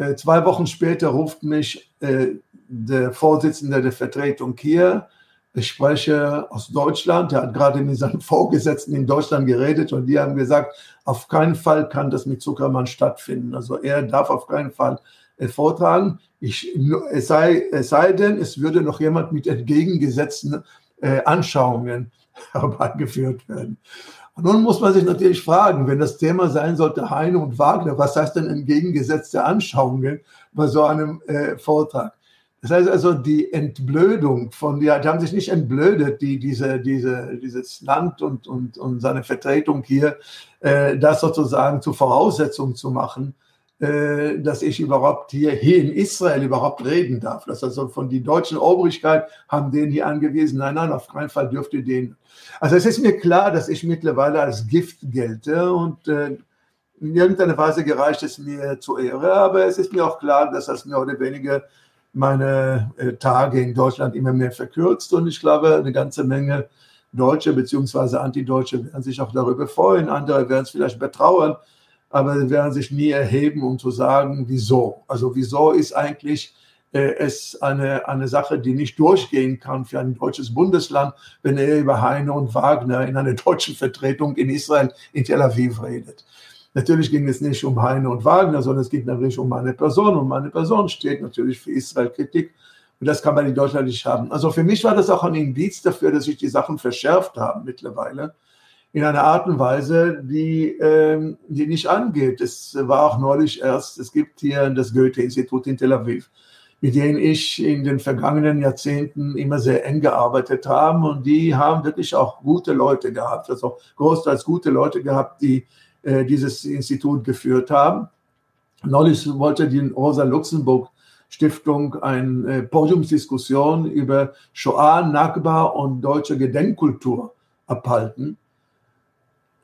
Äh, zwei Wochen später ruft mich äh, der Vorsitzende der Vertretung hier. Ich spreche aus Deutschland. Er hat gerade mit seinen Vorgesetzten in Deutschland geredet und die haben gesagt, auf keinen Fall kann das mit Zuckermann stattfinden. Also er darf auf keinen Fall äh, vortragen. Ich, es, sei, es sei denn, es würde noch jemand mit entgegengesetzten Anschauungen <laughs> herbeigeführt werden. Und nun muss man sich natürlich fragen, wenn das Thema sein sollte, Heine und Wagner, was heißt denn entgegengesetzte Anschauungen bei so einem äh, Vortrag? Das heißt also, die Entblödung von, die, die haben sich nicht entblödet, die, diese, diese, dieses Land und, und, und seine Vertretung hier, äh, das sozusagen zur Voraussetzung zu machen, dass ich überhaupt hier, hier in Israel überhaupt reden darf. Das also von die deutschen Obrigkeit haben den hier angewiesen, nein, nein, auf keinen Fall dürfte den. Also es ist mir klar, dass ich mittlerweile als Gift gelte und äh, in irgendeiner Weise gereicht es mir zur Ehre, aber es ist mir auch klar, dass das mehr oder weniger meine äh, Tage in Deutschland immer mehr verkürzt und ich glaube, eine ganze Menge Deutsche bzw. Antideutsche werden sich auch darüber freuen, andere werden es vielleicht betrauern, aber sie werden sich nie erheben, um zu sagen, wieso. Also wieso ist eigentlich äh, es eine, eine Sache, die nicht durchgehen kann für ein deutsches Bundesland, wenn er über Heine und Wagner in einer <laughs> deutschen Vertretung in Israel, in Tel Aviv redet. Natürlich ging es nicht um Heine und Wagner, sondern es geht natürlich um meine Person. Und meine Person steht natürlich für Israel-Kritik. Und das kann man in Deutschland nicht haben. Also für mich war das auch ein Indiz dafür, dass sich die Sachen verschärft haben mittlerweile in einer Art und Weise, die, ähm, die nicht angeht. Es war auch neulich erst, es gibt hier das Goethe-Institut in Tel Aviv, mit denen ich in den vergangenen Jahrzehnten immer sehr eng gearbeitet habe und die haben wirklich auch gute Leute gehabt, also großteils gute Leute gehabt, die äh, dieses Institut geführt haben. Neulich wollte die Rosa Luxemburg Stiftung eine äh, Podiumsdiskussion über Shoah, Nakba und deutsche Gedenkkultur abhalten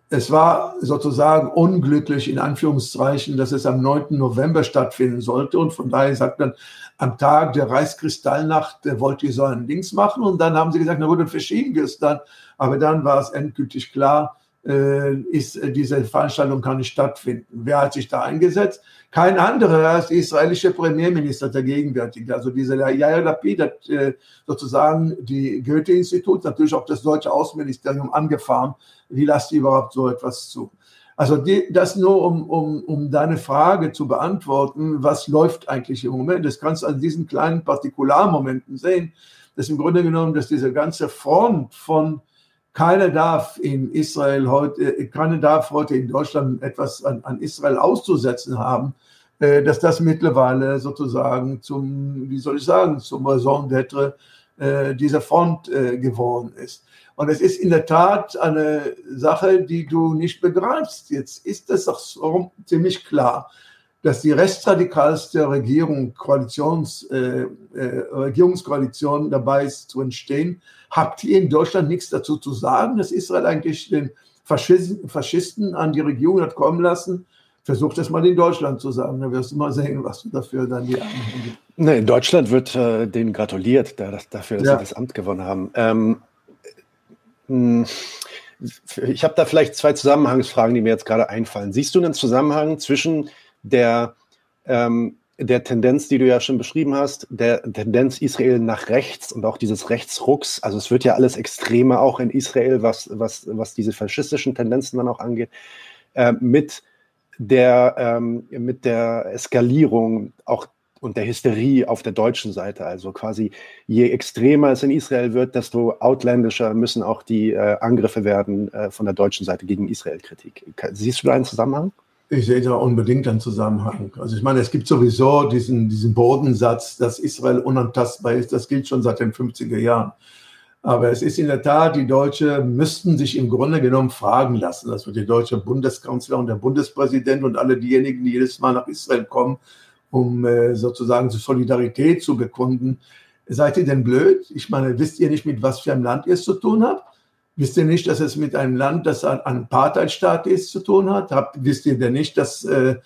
es war sozusagen unglücklich, in Anführungszeichen, dass es am 9. November stattfinden sollte. Und von daher sagt man, am Tag der Reichskristallnacht wollt ihr so ein Dings machen. Und dann haben sie gesagt, na gut, dann verschieben wir es dann. Aber dann war es endgültig klar, ist, äh, diese Veranstaltung kann nicht stattfinden. Wer hat sich da eingesetzt? Kein anderer als der israelische Premierminister, der gegenwärtige. Also dieser Yair Lapid hat äh, sozusagen die Goethe-Institut, natürlich auch das deutsche Außenministerium angefahren. Wie lasst ihr überhaupt so etwas zu? Also die, das nur, um, um, um deine Frage zu beantworten, was läuft eigentlich im Moment? Das kannst du an diesen kleinen Partikularmomenten sehen, dass im Grunde genommen, dass diese ganze Front von keiner darf in Israel heute, äh, keiner darf heute in Deutschland etwas an, an Israel auszusetzen haben, äh, dass das mittlerweile sozusagen zum, wie soll ich sagen, zum Raison d'être äh, dieser Front äh, geworden ist. Und es ist in der Tat eine Sache, die du nicht begreifst. Jetzt ist es doch so ziemlich klar, dass die rechtsradikalste Regierung, Koalitions, äh, äh, Regierungskoalition dabei ist zu entstehen. Habt ihr in Deutschland nichts dazu zu sagen, dass Israel eigentlich den Faschisten, Faschisten an die Regierung hat kommen lassen? Versuch das mal in Deutschland zu sagen, dann wirst du mal sehen, was du dafür dann die Anhänge. Nee, in Deutschland wird äh, denen gratuliert da, das, dafür, dass ja. sie das Amt gewonnen haben. Ähm, hm, ich habe da vielleicht zwei Zusammenhangsfragen, die mir jetzt gerade einfallen. Siehst du einen Zusammenhang zwischen der, ähm, der Tendenz, die du ja schon beschrieben hast, der Tendenz Israel nach rechts und auch dieses Rechtsrucks. Also es wird ja alles extremer auch in Israel, was, was, was diese faschistischen Tendenzen dann auch angeht, äh, mit der, ähm, mit der Eskalierung auch und der Hysterie auf der deutschen Seite. Also quasi je extremer es in Israel wird, desto outländischer müssen auch die äh, Angriffe werden äh, von der deutschen Seite gegen Israel-Kritik. Siehst du da einen Zusammenhang? Ich sehe da unbedingt einen Zusammenhang. Also ich meine, es gibt sowieso diesen, diesen Bodensatz, dass Israel unantastbar ist. Das gilt schon seit den 50er Jahren. Aber es ist in der Tat, die Deutschen müssten sich im Grunde genommen fragen lassen. Also der deutsche Bundeskanzler und der Bundespräsident und alle diejenigen, die jedes Mal nach Israel kommen, um äh, sozusagen Solidarität zu bekunden. Seid ihr denn blöd? Ich meine, wisst ihr nicht, mit was für einem Land ihr es zu tun habt? Wisst ihr nicht, dass es mit einem Land, das ein Apartheidstaat ist, zu tun hat? Habt, wisst ihr denn nicht, dass äh,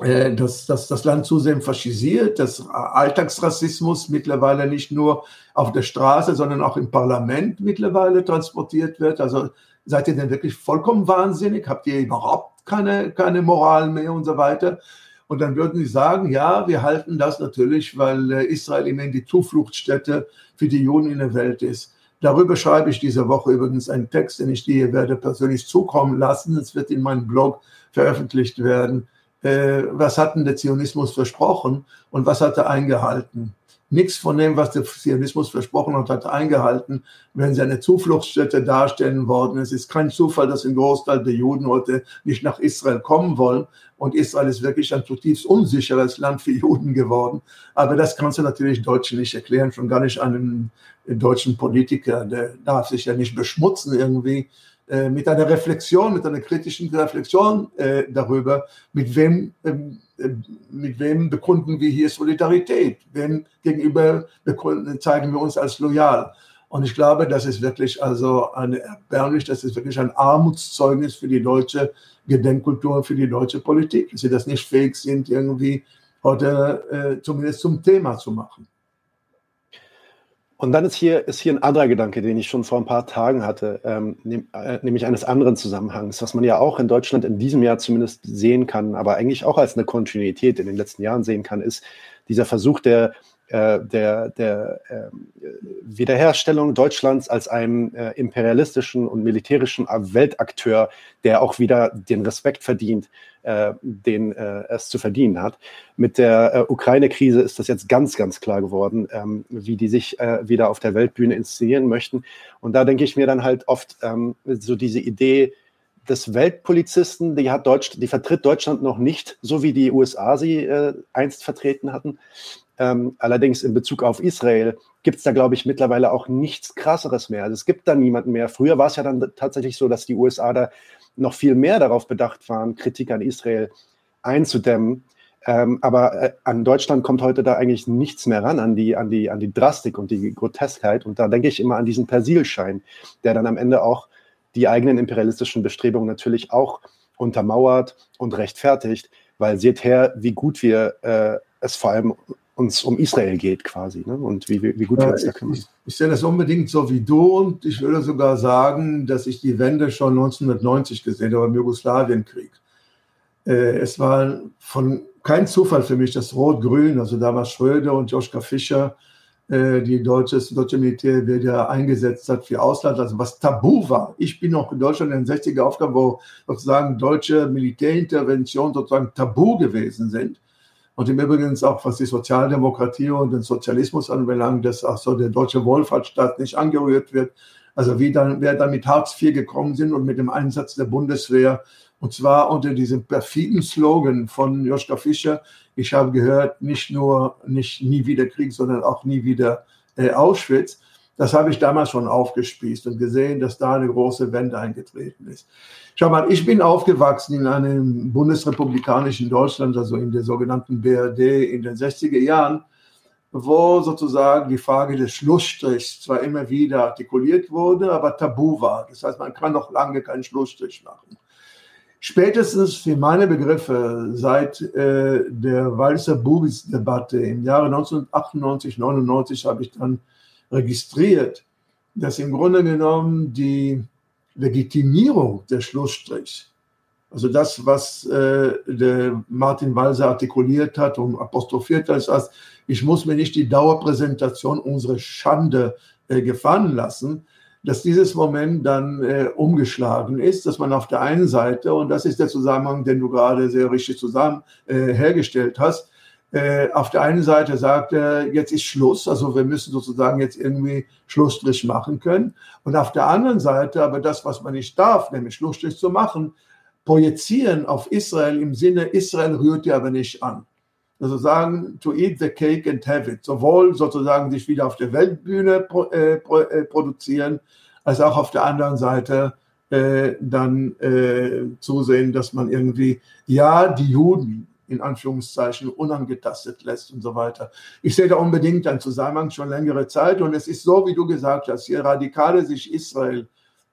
äh, dass, dass das Land zunehmend faschisiert, dass Alltagsrassismus mittlerweile nicht nur auf der Straße, sondern auch im Parlament mittlerweile transportiert wird. Also seid ihr denn wirklich vollkommen wahnsinnig? Habt ihr überhaupt keine, keine Moral mehr und so weiter? Und dann würden sie sagen, ja, wir halten das natürlich, weil äh, Israel immerhin die Zufluchtsstätte für die Juden in der Welt ist. Darüber schreibe ich diese Woche übrigens einen Text, den ich dir werde persönlich zukommen lassen. Es wird in meinem Blog veröffentlicht werden äh, was hat denn der Zionismus versprochen und was hat er eingehalten. Nichts von dem, was der Zionismus versprochen hat, hat eingehalten, wenn sie eine Zufluchtsstätte darstellen worden. Es ist kein Zufall, dass ein Großteil der Juden heute nicht nach Israel kommen wollen. Und Israel ist wirklich ein zutiefst unsicheres Land für Juden geworden. Aber das kannst du natürlich Deutschen nicht erklären, schon gar nicht einem deutschen Politiker. Der darf sich ja nicht beschmutzen irgendwie äh, mit einer Reflexion, mit einer kritischen Reflexion äh, darüber, mit wem, ähm, äh, mit wem bekunden wir hier Solidarität, wem gegenüber zeigen wir uns als loyal. Und ich glaube, das ist wirklich also eine erbärmlich, das ist wirklich ein Armutszeugnis für die deutsche Gedenkkultur, für die deutsche Politik, dass sie das nicht fähig sind, irgendwie heute äh, zumindest zum Thema zu machen. Und dann ist hier, ist hier ein anderer Gedanke, den ich schon vor ein paar Tagen hatte, ähm, nehm, äh, nämlich eines anderen Zusammenhangs, was man ja auch in Deutschland in diesem Jahr zumindest sehen kann, aber eigentlich auch als eine Kontinuität in den letzten Jahren sehen kann, ist dieser Versuch der äh, der, der äh, Wiederherstellung Deutschlands als einem äh, imperialistischen und militärischen Weltakteur, der auch wieder den Respekt verdient, äh, den äh, es zu verdienen hat. Mit der Ukraine-Krise ist das jetzt ganz, ganz klar geworden, ähm, wie die sich wieder auf der Weltbühne inszenieren möchten. Und da denke ich mir dann halt oft ähm, so diese Idee, des Weltpolizisten, die hat Deutsch, die vertritt Deutschland noch nicht, so wie die USA sie äh, einst vertreten hatten. Ähm, allerdings in Bezug auf Israel gibt es da, glaube ich, mittlerweile auch nichts Krasseres mehr. Also es gibt da niemanden mehr. Früher war es ja dann tatsächlich so, dass die USA da noch viel mehr darauf bedacht waren, Kritik an Israel einzudämmen. Ähm, aber äh, an Deutschland kommt heute da eigentlich nichts mehr ran, an die, an, die, an die Drastik und die Groteskheit. Und da denke ich immer an diesen Persilschein, der dann am Ende auch die eigenen imperialistischen Bestrebungen natürlich auch untermauert und rechtfertigt, weil seht her, wie gut wir äh, es vor allem uns um Israel geht quasi ne? und wie, wie gut ja, wir uns da kümmern. Ich, ich sehe das unbedingt so wie du und ich würde sogar sagen, dass ich die Wende schon 1990 gesehen habe im Jugoslawienkrieg. Äh, es war von kein Zufall für mich, dass Rot-Grün, also da war Schröder und Joschka Fischer, äh, die deutsche, das deutsche Militär wieder eingesetzt hat für Ausland, also was tabu war. Ich bin noch in Deutschland in den 60er Aufgaben, wo sozusagen deutsche Militärinterventionen sozusagen tabu gewesen sind. Und im Übrigen auch, was die Sozialdemokratie und den Sozialismus anbelangt, dass auch so der deutsche Wohlfahrtsstaat nicht angerührt wird. Also wie dann, wer dann mit Hartz IV gekommen sind und mit dem Einsatz der Bundeswehr. Und zwar unter diesem perfiden Slogan von Joschka Fischer. Ich habe gehört, nicht nur, nicht nie wieder Krieg, sondern auch nie wieder äh, Auschwitz. Das habe ich damals schon aufgespießt und gesehen, dass da eine große Wende eingetreten ist. Schau mal, ich bin aufgewachsen in einem bundesrepublikanischen Deutschland, also in der sogenannten BRD in den 60er Jahren, wo sozusagen die Frage des Schlussstrichs zwar immer wieder artikuliert wurde, aber tabu war. Das heißt, man kann noch lange keinen Schlussstrich machen. Spätestens für meine Begriffe seit äh, der Walser Bubis Debatte im Jahre 1998, 99 habe ich dann registriert, dass im Grunde genommen die Legitimierung der Schlussstrich, also das, was äh, der Martin Walser artikuliert hat und apostrophiert hat, ist, ich muss mir nicht die Dauerpräsentation unserer Schande äh, gefallen lassen, dass dieses Moment dann äh, umgeschlagen ist, dass man auf der einen Seite, und das ist der Zusammenhang, den du gerade sehr richtig zusammen äh, hergestellt hast, äh, auf der einen Seite sagt er, jetzt ist Schluss, also wir müssen sozusagen jetzt irgendwie Schlussstrich machen können. Und auf der anderen Seite, aber das, was man nicht darf, nämlich Schlussstrich zu machen, projizieren auf Israel im Sinne, Israel rührt dir aber nicht an. Also sagen, to eat the cake and have it. Sowohl sozusagen sich wieder auf der Weltbühne pro, äh, pro, äh, produzieren, als auch auf der anderen Seite äh, dann äh, zusehen, dass man irgendwie, ja, die Juden in Anführungszeichen unangetastet lässt und so weiter. Ich sehe da unbedingt einen Zusammenhang schon längere Zeit und es ist so, wie du gesagt hast, je radikaler sich Israel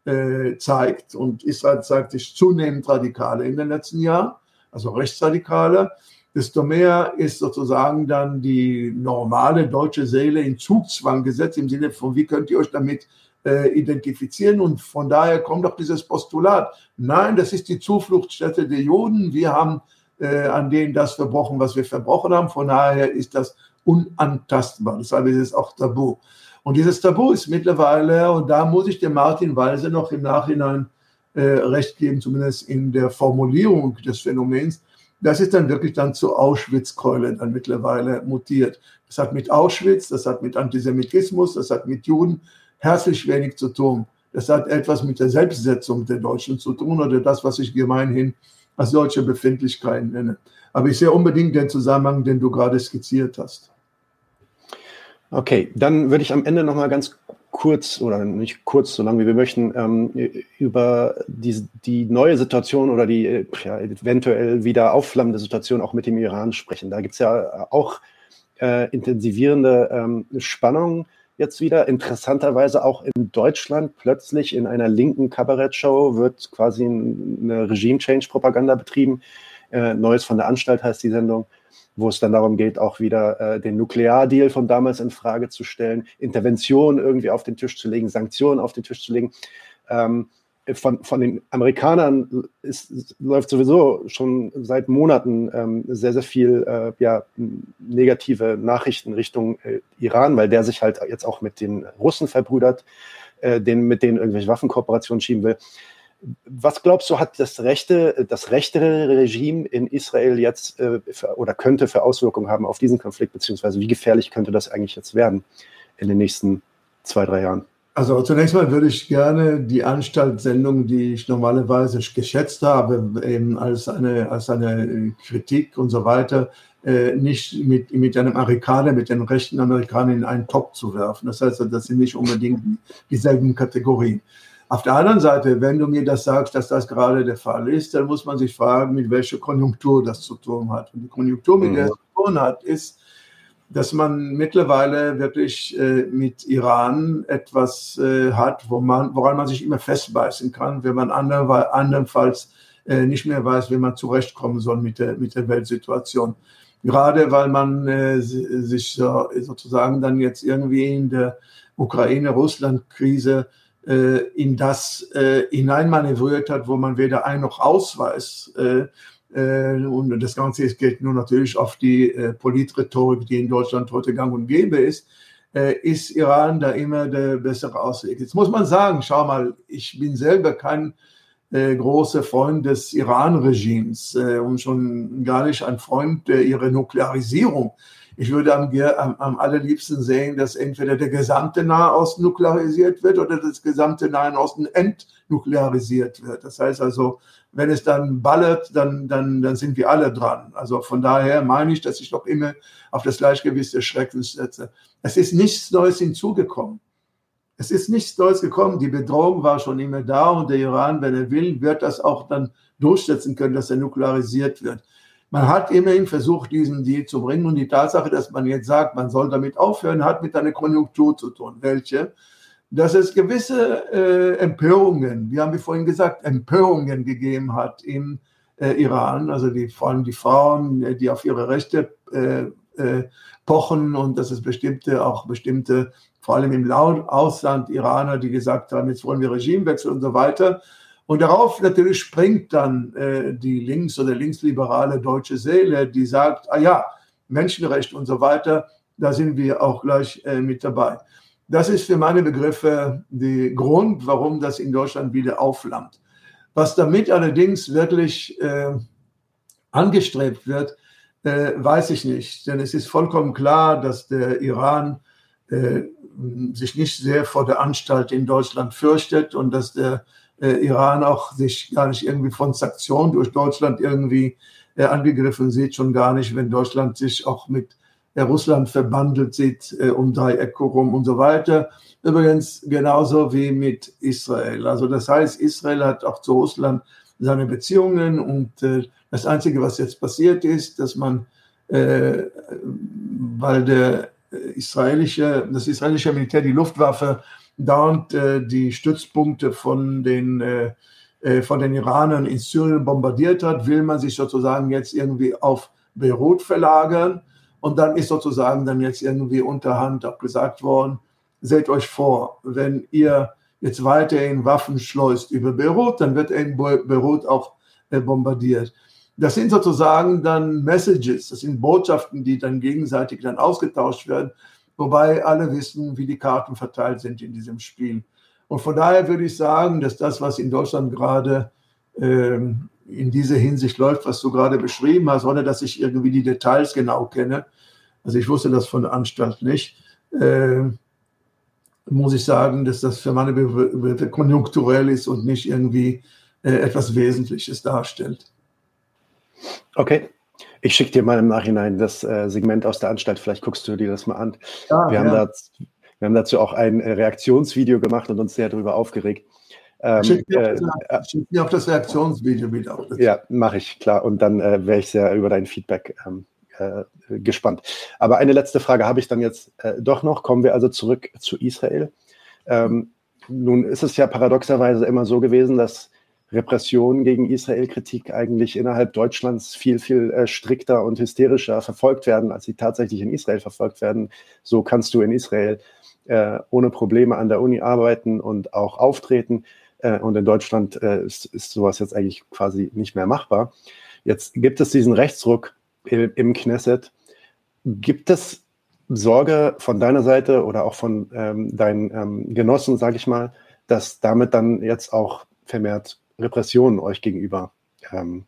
äh, zeigt und Israel zeigt sich zunehmend radikaler in den letzten Jahren, also rechtsradikaler, desto mehr ist sozusagen dann die normale deutsche Seele in Zugzwang gesetzt im Sinne von, wie könnt ihr euch damit äh, identifizieren und von daher kommt auch dieses Postulat. Nein, das ist die Zufluchtsstätte der Juden. Wir haben äh, an denen das verbrochen, was wir verbrochen haben. Von daher ist das unantastbar. Deshalb ist es auch tabu. Und dieses Tabu ist mittlerweile, und da muss ich dem Martin Walse noch im Nachhinein äh, recht geben, zumindest in der Formulierung des Phänomens, das ist dann wirklich dann zur Auschwitz-Keule dann mittlerweile mutiert. Das hat mit Auschwitz, das hat mit Antisemitismus, das hat mit Juden herzlich wenig zu tun. Das hat etwas mit der Selbstsetzung der Deutschen zu tun oder das, was ich gemeinhin als solche Befindlichkeiten nenne. Aber ich sehe unbedingt den Zusammenhang, den du gerade skizziert hast. Okay, dann würde ich am Ende noch mal ganz kurz oder nicht kurz, so lange wie wir möchten, ähm, über die, die neue Situation oder die ja, eventuell wieder aufflammende Situation auch mit dem Iran sprechen. Da gibt es ja auch äh, intensivierende ähm, Spannungen jetzt wieder. Interessanterweise auch in Deutschland plötzlich in einer linken Kabarettshow wird quasi eine Regime-Change-Propaganda betrieben. Äh, Neues von der Anstalt heißt die Sendung, wo es dann darum geht, auch wieder äh, den Nukleardeal von damals in Frage zu stellen, Interventionen irgendwie auf den Tisch zu legen, Sanktionen auf den Tisch zu legen. Ähm, von, von den Amerikanern ist, läuft sowieso schon seit Monaten ähm, sehr, sehr viel äh, ja, negative Nachrichten Richtung äh, Iran, weil der sich halt jetzt auch mit den Russen verbrüdert, äh, den, mit denen irgendwelche Waffenkooperationen schieben will. Was glaubst du, hat das rechte, das rechtere Regime in Israel jetzt äh, für, oder könnte für Auswirkungen haben auf diesen Konflikt, beziehungsweise wie gefährlich könnte das eigentlich jetzt werden in den nächsten zwei, drei Jahren? Also zunächst mal würde ich gerne die Anstaltssendung, die ich normalerweise geschätzt habe, eben als eine, als eine Kritik und so weiter, äh, nicht mit, mit einem Amerikaner, mit den rechten Amerikanern in einen Top zu werfen. Das heißt, das sind nicht unbedingt dieselben Kategorien. Auf der anderen Seite, wenn du mir das sagst, dass das gerade der Fall ist, dann muss man sich fragen, mit welcher Konjunktur das zu tun hat. Und die Konjunktur, mit der es zu tun hat, ist, dass man mittlerweile wirklich äh, mit Iran etwas äh, hat, wo man, woran man sich immer festbeißen kann, wenn man ander, andernfalls äh, nicht mehr weiß, wie man zurechtkommen soll mit der, mit der Weltsituation. Gerade weil man äh, sich so, sozusagen dann jetzt irgendwie in der Ukraine-Russland-Krise äh, in das äh, hineinmanövriert hat, wo man weder ein noch ausweist. Äh, äh, und das Ganze geht nur natürlich auf die äh, Politrhetorik, die in Deutschland heute gang und gäbe ist, äh, ist Iran da immer der bessere Ausweg. Jetzt muss man sagen, schau mal, ich bin selber kein großer Freund des Iran-Regimes und schon gar nicht ein Freund ihrer Nuklearisierung. Ich würde am, am, am, allerliebsten sehen, dass entweder der gesamte Nahe Osten nuklearisiert wird oder das gesamte Nahe Osten entnuklearisiert wird. Das heißt also, wenn es dann ballert, dann, dann, dann sind wir alle dran. Also von daher meine ich, dass ich doch immer auf das Gleichgewicht des Schreckens setze. Es ist nichts Neues hinzugekommen. Es ist nichts Neues gekommen. Die Bedrohung war schon immer da und der Iran, wenn er will, wird das auch dann durchsetzen können, dass er nuklearisiert wird. Man hat immerhin versucht, diesen Deal zu bringen und die Tatsache, dass man jetzt sagt, man soll damit aufhören, hat mit einer Konjunktur zu tun. Welche? dass es gewisse äh, Empörungen, wie haben wir vorhin gesagt, Empörungen gegeben hat im äh, Iran, also die, vor allem die Frauen, äh, die auf ihre Rechte äh, äh, pochen und dass es bestimmte, auch bestimmte, vor allem im Ausland Iraner, die gesagt haben, jetzt wollen wir Regimewechsel und so weiter. Und darauf natürlich springt dann äh, die links- oder linksliberale deutsche Seele, die sagt, ah ja, Menschenrecht und so weiter, da sind wir auch gleich mit dabei. Das ist für meine Begriffe der Grund, warum das in Deutschland wieder aufflammt. Was damit allerdings wirklich äh, angestrebt wird, äh, weiß ich nicht. Denn es ist vollkommen klar, dass der Iran äh, sich nicht sehr vor der Anstalt in Deutschland fürchtet und dass der äh, Iran auch sich gar nicht irgendwie von Sanktionen durch Deutschland irgendwie äh, angegriffen sieht, schon gar nicht, wenn Deutschland sich auch mit äh, Russland verbandelt sieht, äh, um Dreieck rum und so weiter. Übrigens genauso wie mit Israel. Also das heißt, Israel hat auch zu Russland seine Beziehungen und äh, das Einzige, was jetzt passiert ist, dass man, äh, weil der israelische, das israelische Militär, die Luftwaffe, dauernd äh, die Stützpunkte von den, äh, äh, von den Iranern in Syrien bombardiert hat, will man sich sozusagen jetzt irgendwie auf Beirut verlagern. Und dann ist sozusagen dann jetzt irgendwie unterhand auch gesagt worden, seht euch vor, wenn ihr jetzt weiterhin Waffen schleust über Beirut, dann wird in Beirut auch äh, bombardiert. Das sind sozusagen dann Messages, das sind Botschaften, die dann gegenseitig dann ausgetauscht werden, wobei alle wissen, wie die Karten verteilt sind in diesem Spiel. Und von daher würde ich sagen, dass das, was in Deutschland gerade ähm, in dieser Hinsicht läuft, was du gerade beschrieben hast, ohne dass ich irgendwie die Details genau kenne, also ich wusste das von der Anstalt nicht, äh, muss ich sagen, dass das für meine Begriffe konjunkturell ist und nicht irgendwie äh, etwas Wesentliches darstellt. Okay. Ich schicke dir mal im Nachhinein das äh, Segment aus der Anstalt. Vielleicht guckst du dir das mal an. Ja, wir, haben ja. da, wir haben dazu auch ein äh, Reaktionsvideo gemacht und uns sehr darüber aufgeregt. Ähm, schick, mir äh, das, schick mir auch das Reaktionsvideo mit auf. Ja, mache ich, klar. Und dann äh, wäre ich sehr über dein Feedback ähm, äh, gespannt. Aber eine letzte Frage habe ich dann jetzt äh, doch noch. Kommen wir also zurück zu Israel. Ähm, nun ist es ja paradoxerweise immer so gewesen, dass Repression gegen Israel-Kritik eigentlich innerhalb Deutschlands viel, viel äh, strikter und hysterischer verfolgt werden, als sie tatsächlich in Israel verfolgt werden. So kannst du in Israel äh, ohne Probleme an der Uni arbeiten und auch auftreten. Äh, und in Deutschland äh, ist, ist sowas jetzt eigentlich quasi nicht mehr machbar. Jetzt gibt es diesen Rechtsruck im, im Knesset. Gibt es Sorge von deiner Seite oder auch von ähm, deinen ähm, Genossen, sage ich mal, dass damit dann jetzt auch vermehrt Repressionen euch gegenüber ähm,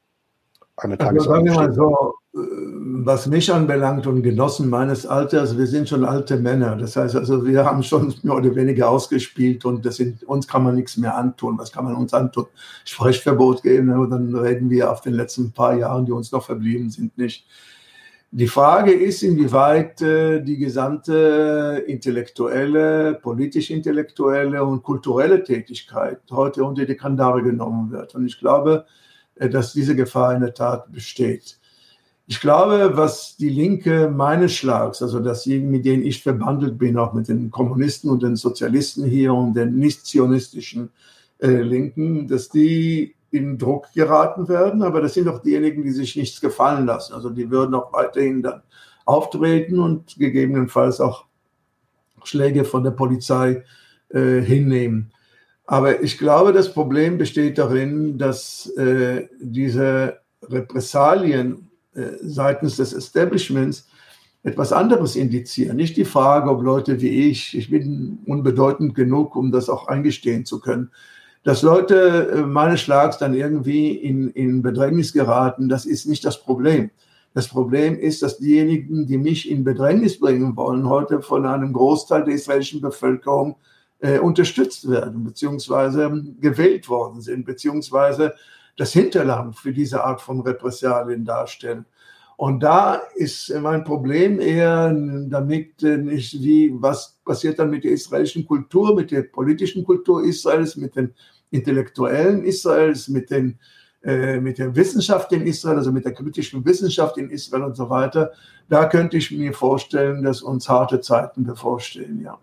an der Tagesordnung also, so, äh, was mich anbelangt und Genossen meines Alters, wir sind schon alte Männer. Das heißt also, wir haben schon <laughs> mehr oder weniger ausgespielt und das sind, uns kann man nichts mehr antun. Was kann man uns antun? Sprechverbot geben, dann reden wir auf den letzten paar Jahren, die uns noch verblieben sind, nicht. Die Frage ist, inwieweit äh, die gesamte intellektuelle, politisch-intellektuelle und kulturelle Tätigkeit heute unter die Kandare genommen wird. Und ich glaube, äh, dass diese Gefahr in der Tat besteht. Ich glaube, was die Linke meines Schlags, also diejenigen, mit denen ich verbandelt bin, auch mit den Kommunisten und den Sozialisten hier und den nicht-zionistischen äh, Linken, dass die in Druck geraten werden, aber das sind doch diejenigen, die sich nichts gefallen lassen. Also die würden auch weiterhin dann auftreten und gegebenenfalls auch Schläge von der Polizei äh, hinnehmen. Aber ich glaube, das Problem besteht darin, dass äh, diese Repressalien äh, seitens des Establishments etwas anderes indizieren. Nicht die Frage, ob Leute wie ich, ich bin unbedeutend genug, um das auch eingestehen zu können, dass Leute äh, meines Schlags dann irgendwie in, in Bedrängnis geraten, das ist nicht das Problem. Das Problem ist, dass diejenigen, die mich in Bedrängnis bringen wollen, heute von einem Großteil der israelischen Bevölkerung äh, unterstützt werden, beziehungsweise gewählt worden sind, beziehungsweise das Hinterland für diese Art von Repressalien darstellen. Und da ist mein Problem eher damit äh, nicht, wie, was passiert dann mit der israelischen Kultur, mit der politischen Kultur Israels, mit den Intellektuellen Israels, mit, den, äh, mit der Wissenschaft in Israel, also mit der kritischen Wissenschaft in Israel und so weiter. Da könnte ich mir vorstellen, dass uns harte Zeiten bevorstehen, ja.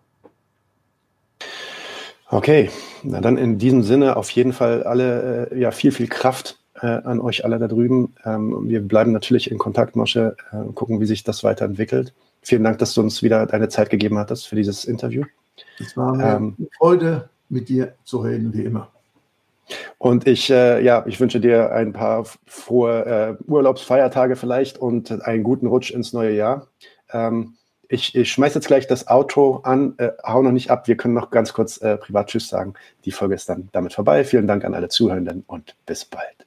Okay, na dann in diesem Sinne auf jeden Fall alle äh, ja viel viel Kraft äh, an euch alle da drüben. Ähm, wir bleiben natürlich in Kontakt, Mosche, äh, gucken, wie sich das weiterentwickelt. Vielen Dank, dass du uns wieder deine Zeit gegeben hattest für dieses Interview. Es war eine ähm, Freude, mit dir zu reden, wie immer. Und ich, äh, ja, ich wünsche dir ein paar frohe äh, Urlaubsfeiertage vielleicht und einen guten Rutsch ins neue Jahr. Ähm, ich, ich schmeiße jetzt gleich das Outro an, äh, hau noch nicht ab. Wir können noch ganz kurz äh, privat Tschüss sagen. Die Folge ist dann damit vorbei. Vielen Dank an alle Zuhörenden und bis bald.